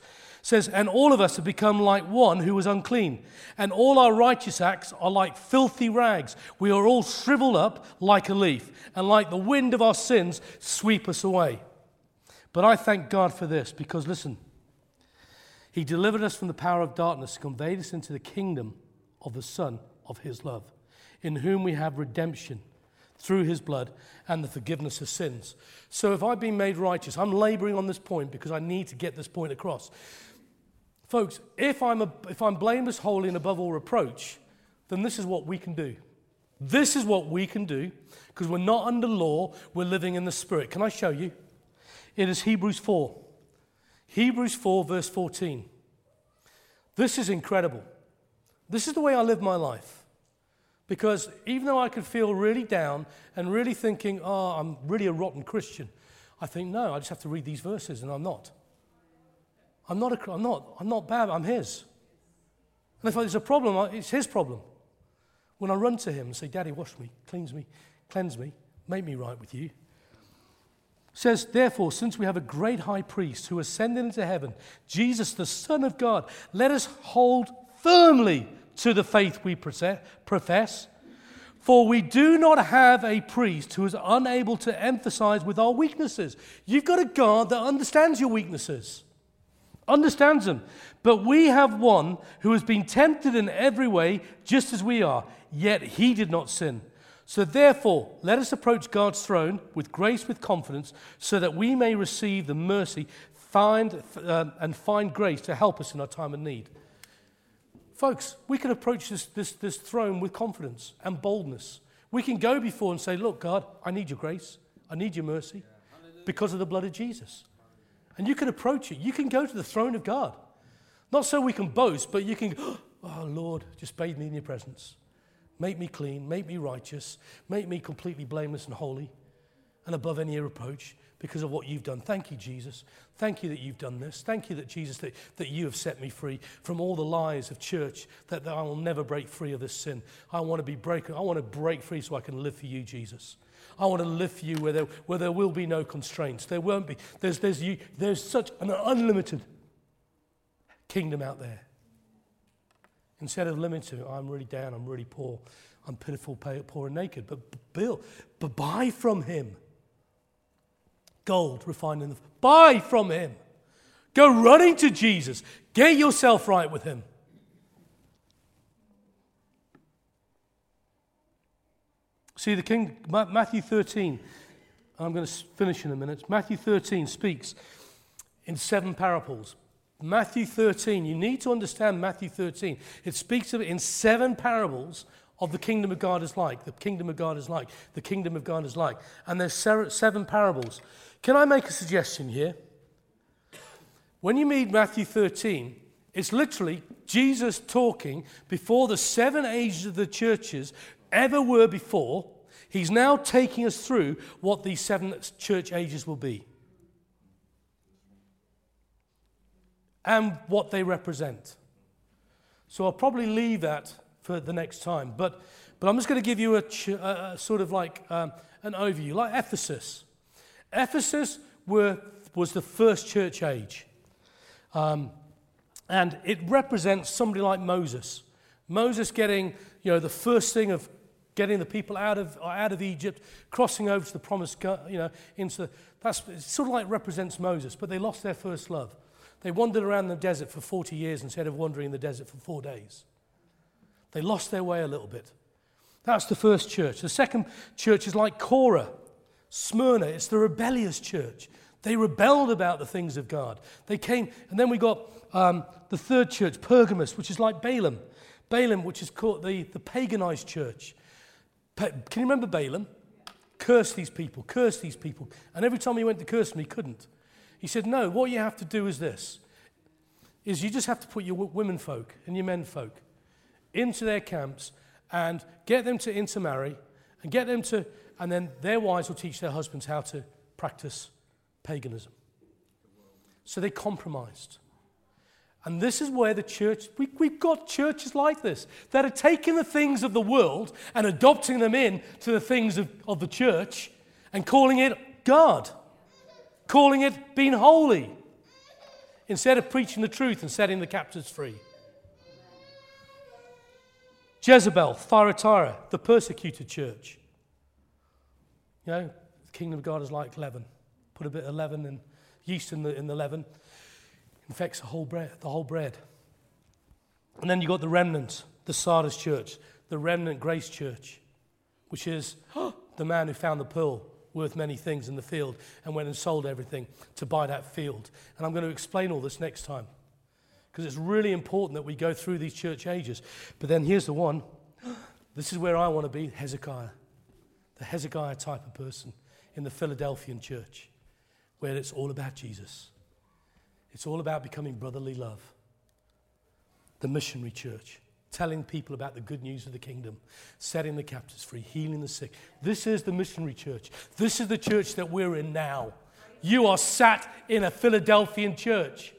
says, And all of us have become like one who was unclean, and all our righteous acts are like filthy rags. We are all shriveled up like a leaf, and like the wind of our sins sweep us away. But I thank God for this, because listen, He delivered us from the power of darkness, conveyed us into the kingdom of the Son of His love, in whom we have redemption through His blood and the forgiveness of sins. So if I've been made righteous, I'm laboring on this point because I need to get this point across. Folks, if I'm, a, if I'm blameless, holy, and above all reproach, then this is what we can do. This is what we can do because we're not under law, we're living in the Spirit. Can I show you? It is Hebrews 4. Hebrews 4, verse 14. This is incredible. This is the way I live my life. Because even though I could feel really down and really thinking, oh, I'm really a rotten Christian, I think, no, I just have to read these verses, and I'm not. I'm not, a, I'm not, I'm not bad, I'm His. And if there's a problem, it's His problem. When I run to Him and say, Daddy, wash me, cleanse me, cleanse me, make me right with you, says, Therefore, since we have a great high priest who ascended into heaven, Jesus, the Son of God, let us hold firmly to the faith we profess. For we do not have a priest who is unable to emphasize with our weaknesses. You've got a God that understands your weaknesses, understands them. But we have one who has been tempted in every way, just as we are, yet he did not sin. So therefore, let us approach God's throne with grace, with confidence, so that we may receive the mercy find, uh, and find grace to help us in our time of need. Folks, we can approach this, this, this throne with confidence and boldness. We can go before and say, Look, God, I need your grace. I need your mercy because of the blood of Jesus. And you can approach it. You can go to the throne of God. Not so we can boast, but you can, <gasps> oh, Lord, just bathe me in your presence. Make me clean, make me righteous, make me completely blameless and holy and above any reproach because of what you've done. Thank you, Jesus. Thank you that you've done this. Thank you that, Jesus, that, that you have set me free from all the lies of church, that, that I will never break free of this sin. I want to be broken. I want to break free so I can live for you, Jesus. I want to for you where there, where there will be no constraints. There won't be. There's, there's, you, there's such an unlimited kingdom out there. Instead of limiting, I'm really down, I'm really poor, I'm pitiful, poor, and naked. But Bill, but buy from him. Gold refined in the buy from him. Go running to Jesus. Get yourself right with him. See, the King, Matthew 13, I'm going to finish in a minute. Matthew 13 speaks in seven parables. Matthew 13, you need to understand Matthew 13. It speaks of it in seven parables of the kingdom of God is like, the kingdom of God is like, the kingdom of God is like. And there's seven parables. Can I make a suggestion here? When you read Matthew 13, it's literally Jesus talking before the seven ages of the churches ever were before. He's now taking us through what these seven church ages will be. and what they represent. So I'll probably leave that for the next time. But, but I'm just going to give you a, ch- a, sort of like um, an overview, like Ephesus. Ephesus were, was the first church age. Um, and it represents somebody like Moses. Moses getting, you know, the first thing of getting the people out of, out of Egypt, crossing over to the promised, you know, into that's sort of like represents Moses, but they lost their first love. They wandered around the desert for 40 years instead of wandering in the desert for four days. They lost their way a little bit. That's the first church. The second church is like Korah, Smyrna. It's the rebellious church. They rebelled about the things of God. They came, and then we got um, the third church, Pergamos, which is like Balaam. Balaam, which is called the, the paganized church. Can you remember Balaam? Curse these people, curse these people. And every time he went to curse them, he couldn't. He said, No, what you have to do is this is you just have to put your women folk and your men folk into their camps and get them to intermarry and get them to, and then their wives will teach their husbands how to practice paganism. So they compromised. And this is where the church, we, we've got churches like this that are taking the things of the world and adopting them in to the things of, of the church and calling it God calling it being holy instead of preaching the truth and setting the captives free. Jezebel, Thyatira, the persecuted church. You know, the kingdom of God is like leaven. Put a bit of leaven and yeast in the, in the leaven. Infects the whole bread. The whole bread. And then you've got the remnant, the Sardis church, the remnant grace church, which is <gasps> the man who found the pearl worth many things in the field and went and sold everything to buy that field. And I'm going to explain all this next time because it's really important that we go through these church ages. But then here's the one <gasps> this is where I want to be Hezekiah, the Hezekiah type of person in the Philadelphian church, where it's all about Jesus. It's all about becoming brotherly love. The missionary church, telling people about the good news of the kingdom, setting the captives free, healing the sick. This is the missionary church. This is the church that we're in now. You are sat in a Philadelphian church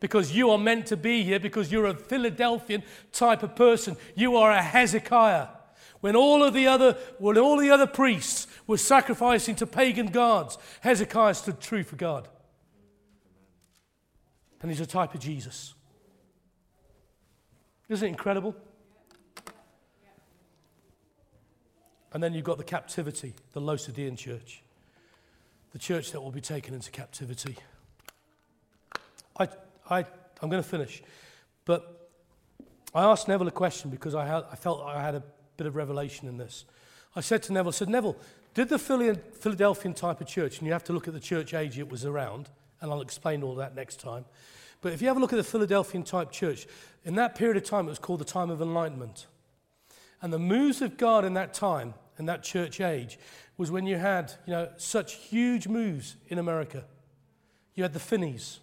because you are meant to be here because you're a Philadelphian type of person. You are a Hezekiah. When all of the other, when all the other priests were sacrificing to pagan gods, Hezekiah stood true for God. And he's a type of Jesus. Isn't it incredible? And then you've got the captivity, the Laodicean church, the church that will be taken into captivity. I, I, I'm going to finish, but I asked Neville a question because I, had, I felt I had a bit of revelation in this. I said to Neville, I said, Neville, did the Philadelphian type of church, and you have to look at the church age it was around, and I'll explain all that next time. But if you have a look at the Philadelphian type church, in that period of time, it was called the time of enlightenment. And the moves of God in that time, in that church age, was when you had, you know, such huge moves in America. You had the Finneys,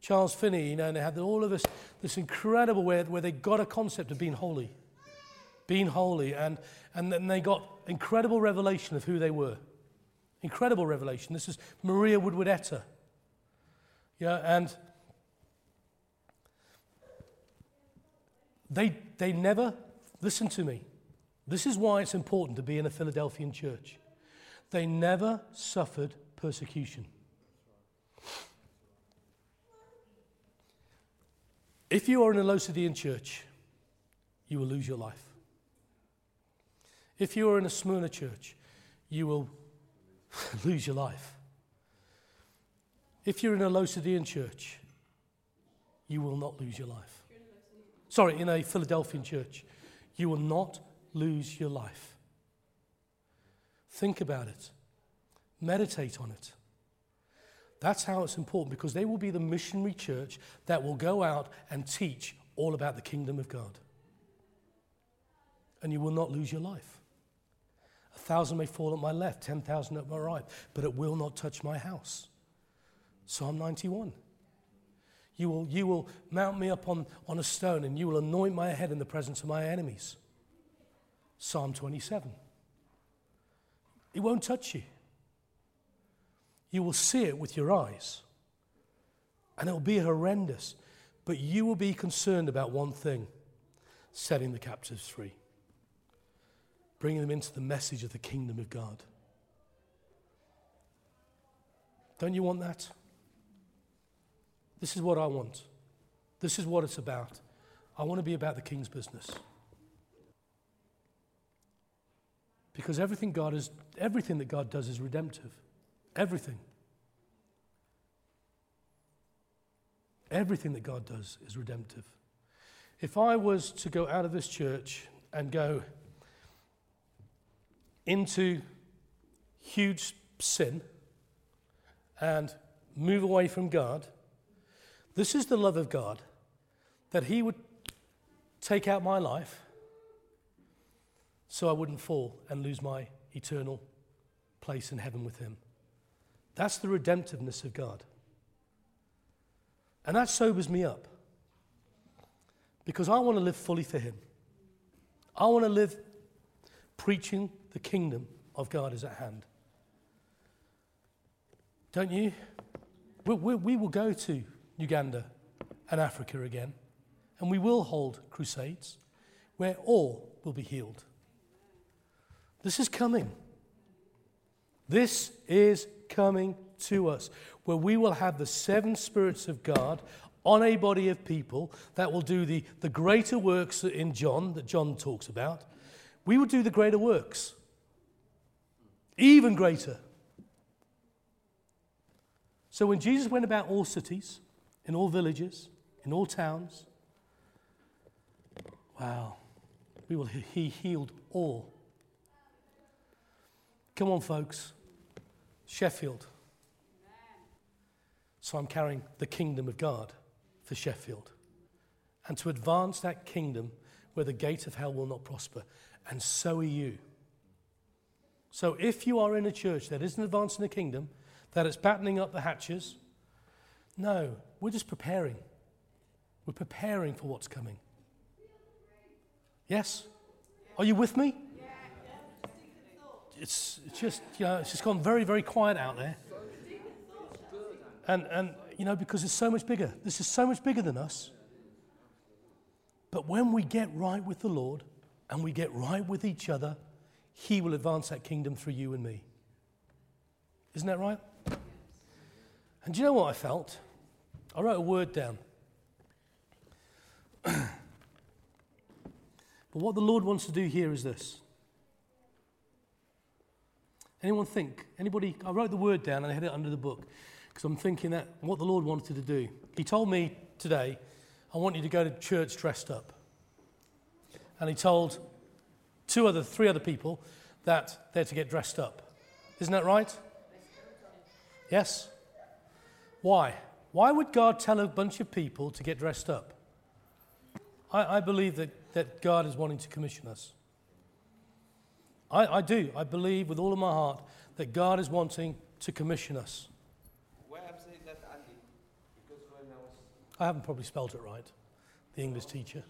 Charles Finney, you know, and they had all of this, this incredible way where they got a concept of being holy, being holy, and, and then they got incredible revelation of who they were. Incredible revelation. This is Maria Woodworth Etter. Yeah, and They, they never, listen to me, this is why it's important to be in a Philadelphian church. They never suffered persecution. If you are in a Laodicean church, you will lose your life. If you are in a Smyrna church, you will <laughs> lose your life. If you're in a Laodicean church, you will not lose your life sorry, in a Philadelphian church, you will not lose your life. Think about it, meditate on it. That's how it's important because they will be the missionary church that will go out and teach all about the kingdom of God. And you will not lose your life. A thousand may fall at my left, 10,000 at my right, but it will not touch my house. Psalm 91. You will, you will mount me up on, on a stone and you will anoint my head in the presence of my enemies. Psalm 27. It won't touch you. You will see it with your eyes. And it will be horrendous. But you will be concerned about one thing setting the captives free, bringing them into the message of the kingdom of God. Don't you want that? This is what I want. This is what it's about. I want to be about the king's business. Because everything God is everything that God does is redemptive. Everything. Everything that God does is redemptive. If I was to go out of this church and go into huge sin and move away from God, this is the love of God that He would take out my life so I wouldn't fall and lose my eternal place in heaven with Him. That's the redemptiveness of God. And that sobers me up because I want to live fully for Him. I want to live preaching the kingdom of God is at hand. Don't you? We, we, we will go to Uganda and Africa again. And we will hold crusades where all will be healed. This is coming. This is coming to us, where we will have the seven spirits of God on a body of people that will do the, the greater works in John, that John talks about. We will do the greater works, even greater. So when Jesus went about all cities, in all villages, in all towns, wow, we will, he healed all. Come on, folks. Sheffield. So I'm carrying the kingdom of God for Sheffield. And to advance that kingdom where the gate of hell will not prosper. And so are you. So if you are in a church that isn't advancing the kingdom, that it's battening up the hatches, no, we're just preparing. We're preparing for what's coming. Yes? Are you with me? It's, just, you know, it's just gone very, very quiet out there. And, and, you know, because it's so much bigger. This is so much bigger than us. But when we get right with the Lord and we get right with each other, He will advance that kingdom through you and me. Isn't that right? And do you know what I felt? I wrote a word down. <clears throat> but what the Lord wants to do here is this. Anyone think? Anybody? I wrote the word down and I had it under the book because I'm thinking that what the Lord wanted to do. He told me today, I want you to go to church dressed up. And he told two other, three other people that they're to get dressed up. Isn't that right? Yes? Why? Why would God tell a bunch of people to get dressed up? I, I believe that, that God is wanting to commission us. I, I do. I believe with all of my heart that God is wanting to commission us. Why I'm saying that, Andy? Because when I was I haven't probably spelled it right, the English teacher.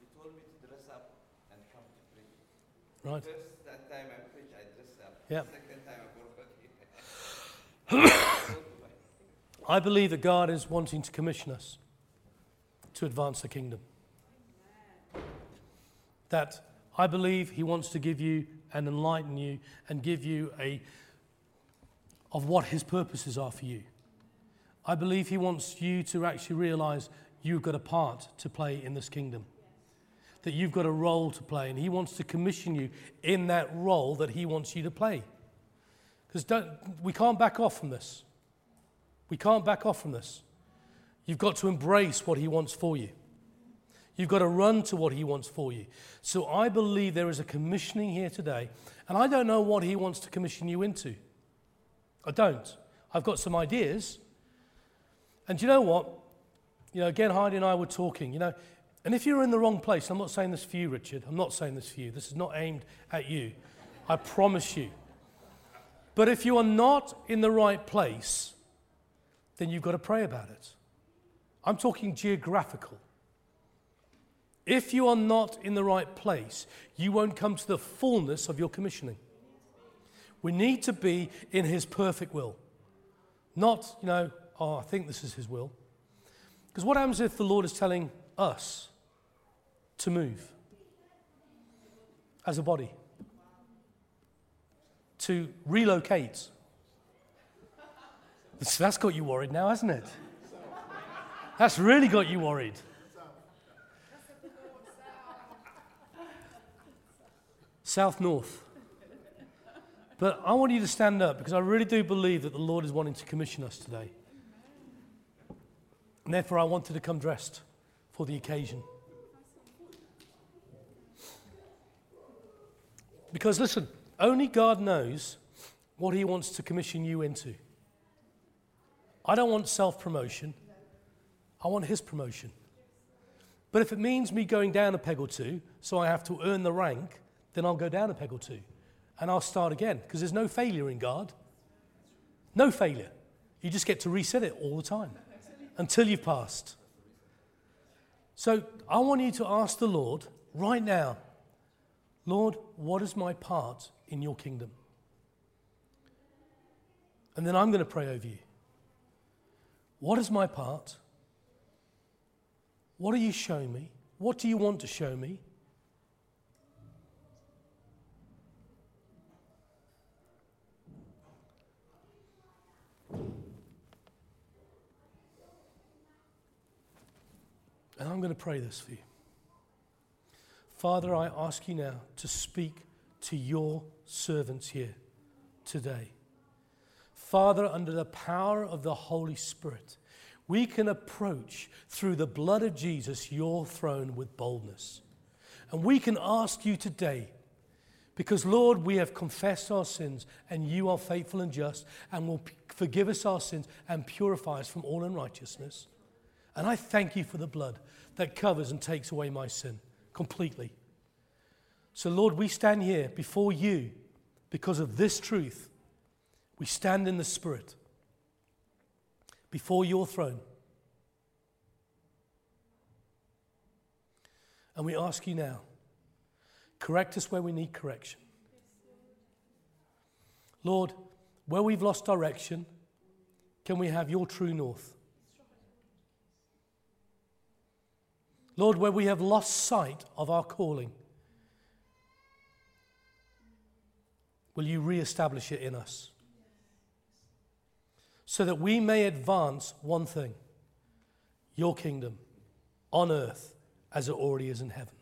he told me to dress up and come to preach. Right? First that time I preached, I dressed up. Yeah. Second time I forgot. <coughs> I believe that God is wanting to commission us to advance the kingdom. That I believe He wants to give you and enlighten you and give you a of what His purposes are for you. I believe He wants you to actually realize you've got a part to play in this kingdom. That you've got a role to play, and He wants to commission you in that role that He wants you to play. Because we can't back off from this. We can't back off from this. You've got to embrace what He wants for you. You've got to run to what He wants for you. So I believe there is a commissioning here today, and I don't know what He wants to commission you into. I don't. I've got some ideas. And you know what? You know, again, Heidi and I were talking, you know, and if you're in the wrong place, I'm not saying this for you, Richard. I'm not saying this for you. This is not aimed at you. I promise you. But if you are not in the right place, then you've got to pray about it. I'm talking geographical. If you are not in the right place, you won't come to the fullness of your commissioning. We need to be in His perfect will. Not, you know, oh, I think this is His will. Because what happens if the Lord is telling us to move as a body? To relocate? That's got you worried now, hasn't it? That's really got you worried. South North. But I want you to stand up because I really do believe that the Lord is wanting to commission us today. And therefore, I wanted to come dressed for the occasion. Because listen, only God knows what He wants to commission you into. I don't want self promotion, I want His promotion. But if it means me going down a peg or two, so I have to earn the rank, then I'll go down a peg or two and I'll start again because there's no failure in God. No failure. You just get to reset it all the time until you've passed. So I want you to ask the Lord right now Lord, what is my part in your kingdom? And then I'm going to pray over you. What is my part? What are you showing me? What do you want to show me? And I'm going to pray this for you. Father, I ask you now to speak to your servants here today. Father, under the power of the Holy Spirit, we can approach through the blood of Jesus your throne with boldness. And we can ask you today, because Lord, we have confessed our sins, and you are faithful and just, and will forgive us our sins and purify us from all unrighteousness. And I thank you for the blood that covers and takes away my sin completely. So, Lord, we stand here before you because of this truth. We stand in the Spirit before your throne. And we ask you now correct us where we need correction. Lord, where we've lost direction, can we have your true north? Lord, where we have lost sight of our calling, will you re-establish it in us? So that we may advance one thing your kingdom on earth as it already is in heaven.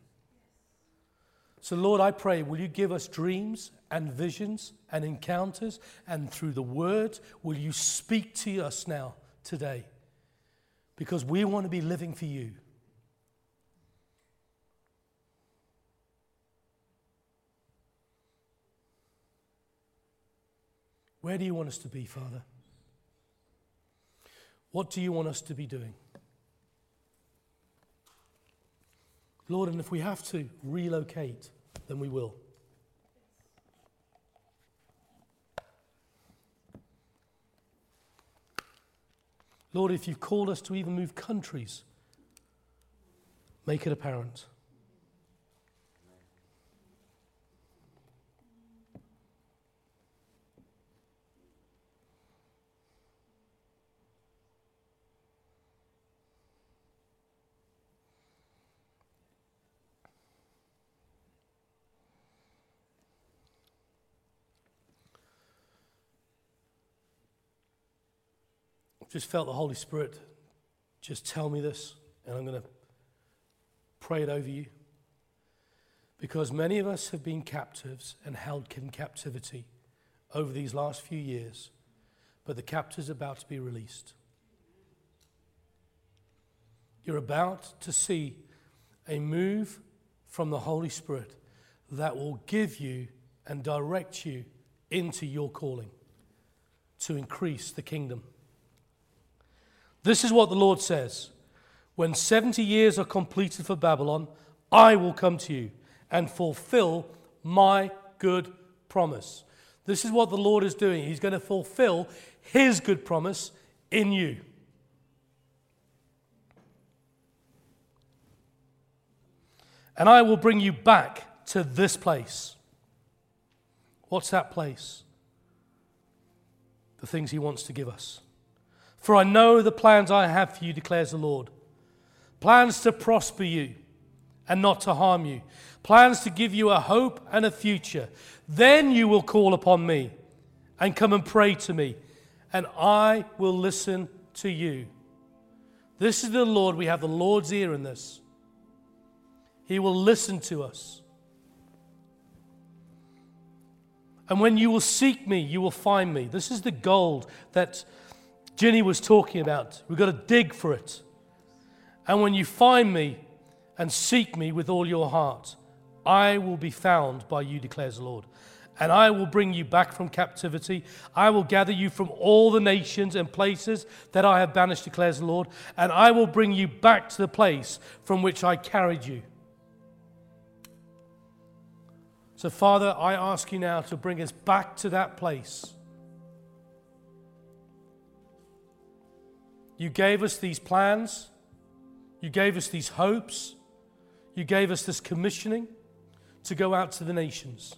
So, Lord, I pray, will you give us dreams and visions and encounters? And through the word, will you speak to us now, today? Because we want to be living for you. Where do you want us to be, Father? What do you want us to be doing? Lord, and if we have to relocate, then we will. Lord, if you've called us to even move countries, make it apparent. Just felt the Holy Spirit just tell me this, and I'm going to pray it over you. Because many of us have been captives and held in captivity over these last few years, but the captives are about to be released. You're about to see a move from the Holy Spirit that will give you and direct you into your calling to increase the kingdom. This is what the Lord says When 70 years are completed for Babylon, I will come to you and fulfill my good promise. This is what the Lord is doing. He's going to fulfill his good promise in you. And I will bring you back to this place. What's that place? The things he wants to give us. For I know the plans I have for you, declares the Lord plans to prosper you and not to harm you, plans to give you a hope and a future. Then you will call upon me and come and pray to me, and I will listen to you. This is the Lord. We have the Lord's ear in this. He will listen to us. And when you will seek me, you will find me. This is the gold that Ginny was talking about. We've got to dig for it. And when you find me and seek me with all your heart, I will be found by you, declares the Lord. And I will bring you back from captivity. I will gather you from all the nations and places that I have banished, declares the Lord. And I will bring you back to the place from which I carried you. So, Father, I ask you now to bring us back to that place You gave us these plans. You gave us these hopes. You gave us this commissioning to go out to the nations,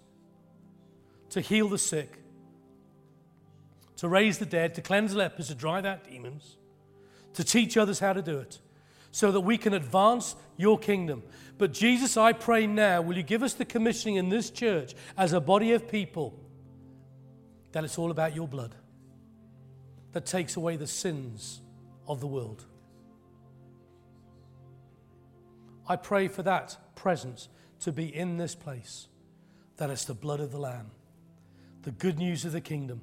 to heal the sick, to raise the dead, to cleanse lepers, to drive out demons, to teach others how to do it, so that we can advance your kingdom. But Jesus, I pray now, will you give us the commissioning in this church as a body of people that it's all about your blood that takes away the sins of the world. I pray for that presence to be in this place, that it's the blood of the Lamb, the good news of the kingdom.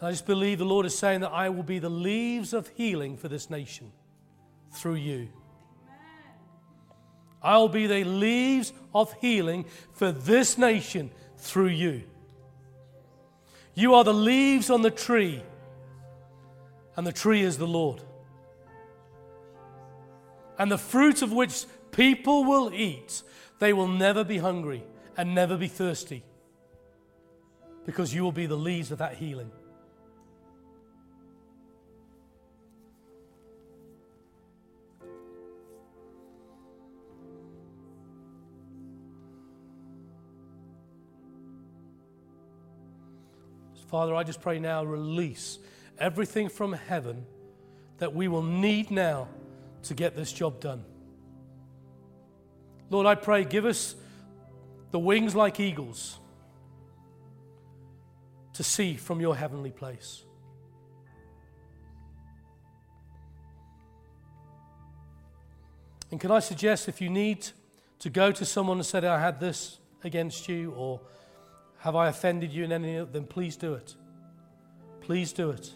I just believe the Lord is saying that I will be the leaves of healing for this nation through you. I'll be the leaves of healing for this nation through you. You are the leaves on the tree, and the tree is the Lord. And the fruit of which people will eat, they will never be hungry and never be thirsty, because you will be the leaves of that healing. Father, I just pray now, release everything from heaven that we will need now to get this job done. Lord, I pray, give us the wings like eagles to see from your heavenly place. And can I suggest if you need to go to someone and say, I had this against you, or have I offended you in any of them? Please do it. Please do it.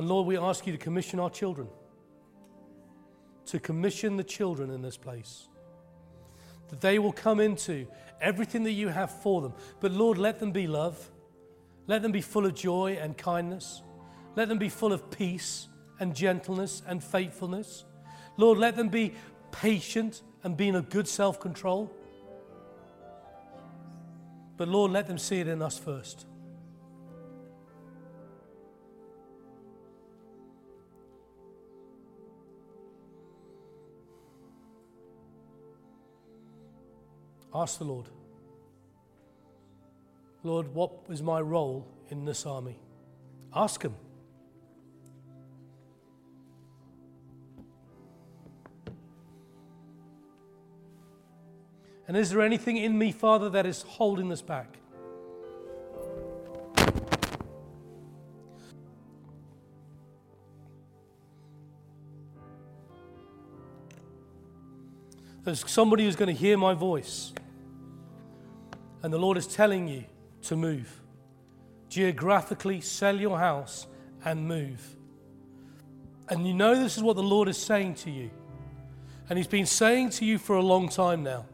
And Lord, we ask you to commission our children, to commission the children in this place, that they will come into everything that you have for them. But Lord, let them be love, let them be full of joy and kindness, let them be full of peace and gentleness and faithfulness. Lord, let them be patient and being a good self control. But Lord, let them see it in us first. Ask the Lord, Lord, what is my role in this army? Ask Him. And is there anything in me, Father, that is holding this back? There's somebody who's going to hear my voice, and the Lord is telling you to move. Geographically, sell your house and move. And you know this is what the Lord is saying to you. And He's been saying to you for a long time now.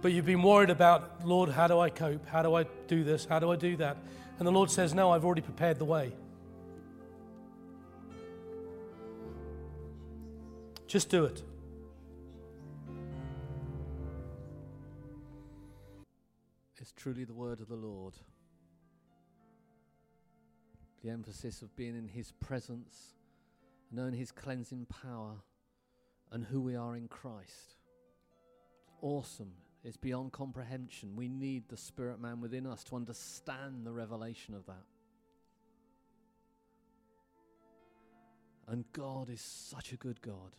But you've been worried about, Lord, how do I cope? How do I do this? How do I do that? And the Lord says, No, I've already prepared the way. Just do it. It's truly the word of the Lord. The emphasis of being in His presence, knowing His cleansing power, and who we are in Christ. Awesome. It's beyond comprehension. We need the spirit man within us to understand the revelation of that. And God is such a good God.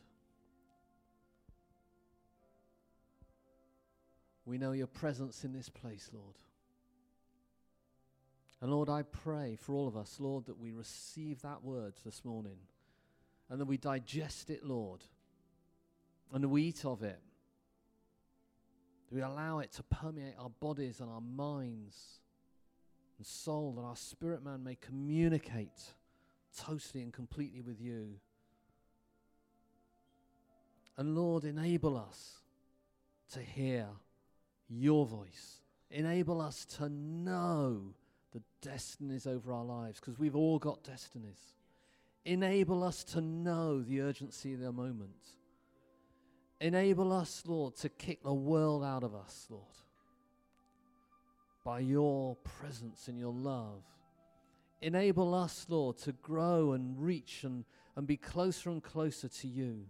We know your presence in this place, Lord. And Lord, I pray for all of us, Lord, that we receive that word this morning and that we digest it, Lord, and we eat of it we allow it to permeate our bodies and our minds and soul, that our spirit man may communicate totally and completely with you. And Lord, enable us to hear your voice. Enable us to know the destinies over our lives, because we've all got destinies. Enable us to know the urgency of the moment. Enable us, Lord, to kick the world out of us, Lord, by your presence and your love. Enable us, Lord, to grow and reach and, and be closer and closer to you,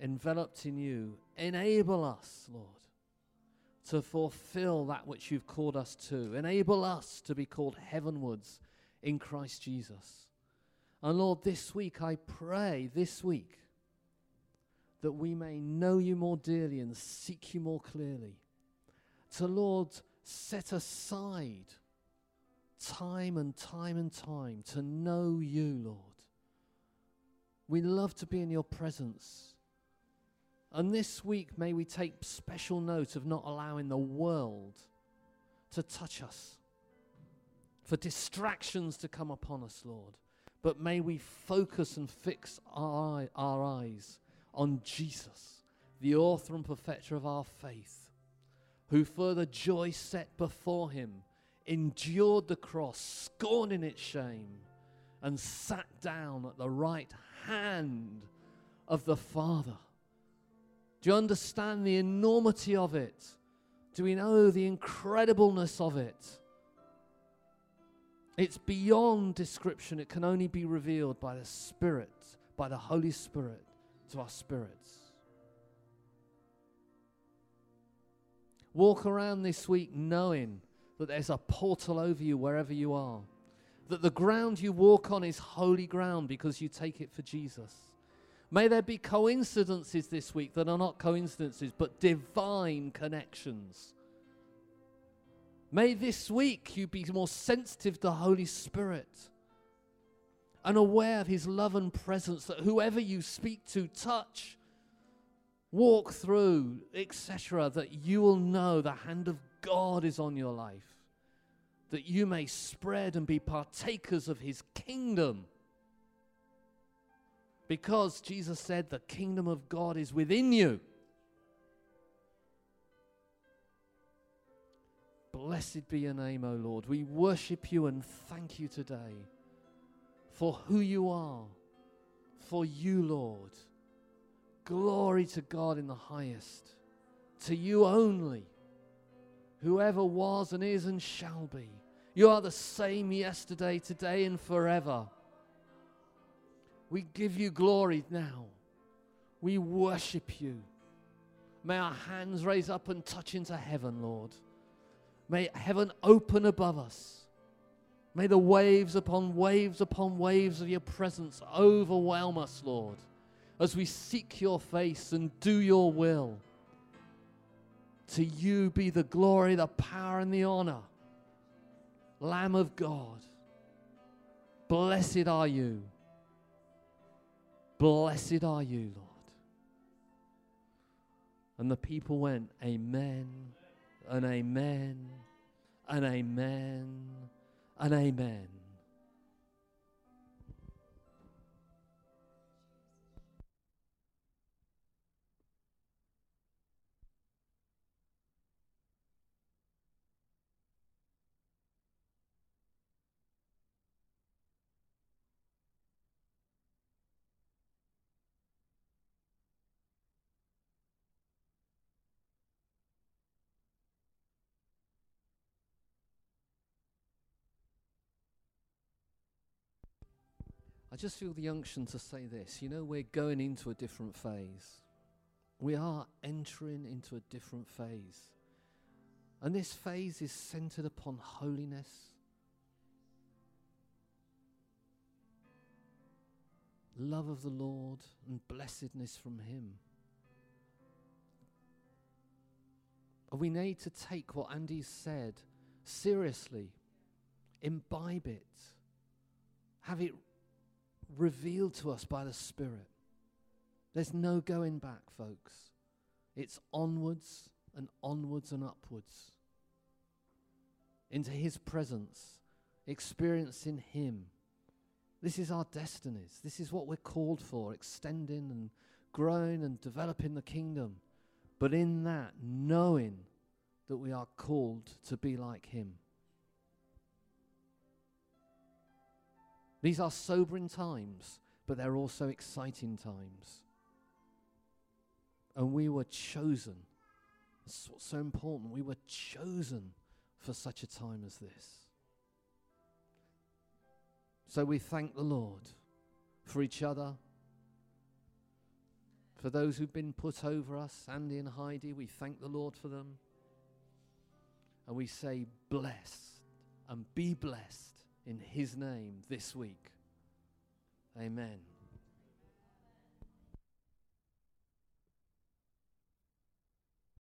enveloped in you. Enable us, Lord, to fulfill that which you've called us to. Enable us to be called heavenwards in Christ Jesus. And Lord, this week I pray, this week, that we may know you more dearly and seek you more clearly. To, Lord, set aside time and time and time to know you, Lord. We love to be in your presence. And this week, may we take special note of not allowing the world to touch us, for distractions to come upon us, Lord. But may we focus and fix our, eye, our eyes on Jesus, the author and perfecter of our faith, who for the joy set before him endured the cross, scorning its shame, and sat down at the right hand of the Father. Do you understand the enormity of it? Do we know the incredibleness of it? It's beyond description. It can only be revealed by the Spirit, by the Holy Spirit to our spirits. Walk around this week knowing that there's a portal over you wherever you are. That the ground you walk on is holy ground because you take it for Jesus. May there be coincidences this week that are not coincidences, but divine connections. May this week you be more sensitive to the Holy Spirit and aware of His love and presence that whoever you speak to, touch, walk through, etc., that you will know the hand of God is on your life, that you may spread and be partakers of His kingdom. Because Jesus said, The kingdom of God is within you. Blessed be your name, O Lord. We worship you and thank you today for who you are, for you, Lord. Glory to God in the highest, to you only, whoever was and is and shall be. You are the same yesterday, today, and forever. We give you glory now. We worship you. May our hands raise up and touch into heaven, Lord. May heaven open above us. May the waves upon waves upon waves of your presence overwhelm us, Lord, as we seek your face and do your will. To you be the glory, the power, and the honor. Lamb of God, blessed are you. Blessed are you, Lord. And the people went, Amen, and Amen, and Amen, and Amen. I just feel the unction to say this. You know, we're going into a different phase. We are entering into a different phase. And this phase is centered upon holiness. Love of the Lord and blessedness from Him. And we need to take what Andy said seriously, imbibe it, have it revealed to us by the Spirit. There's no going back, folks. It's onwards and onwards and upwards into His presence, experiencing Him. This is our destinies. This is what we're called for extending and growing and developing the kingdom. But in that, knowing that we are called to be like Him. These are sobering times, but they're also exciting times. And we were chosen. That's what's so important. We were chosen for such a time as this. So we thank the Lord for each other, for those who've been put over us, Andy and Heidi. We thank the Lord for them. And we say, blessed and be blessed in His name this week. Amen.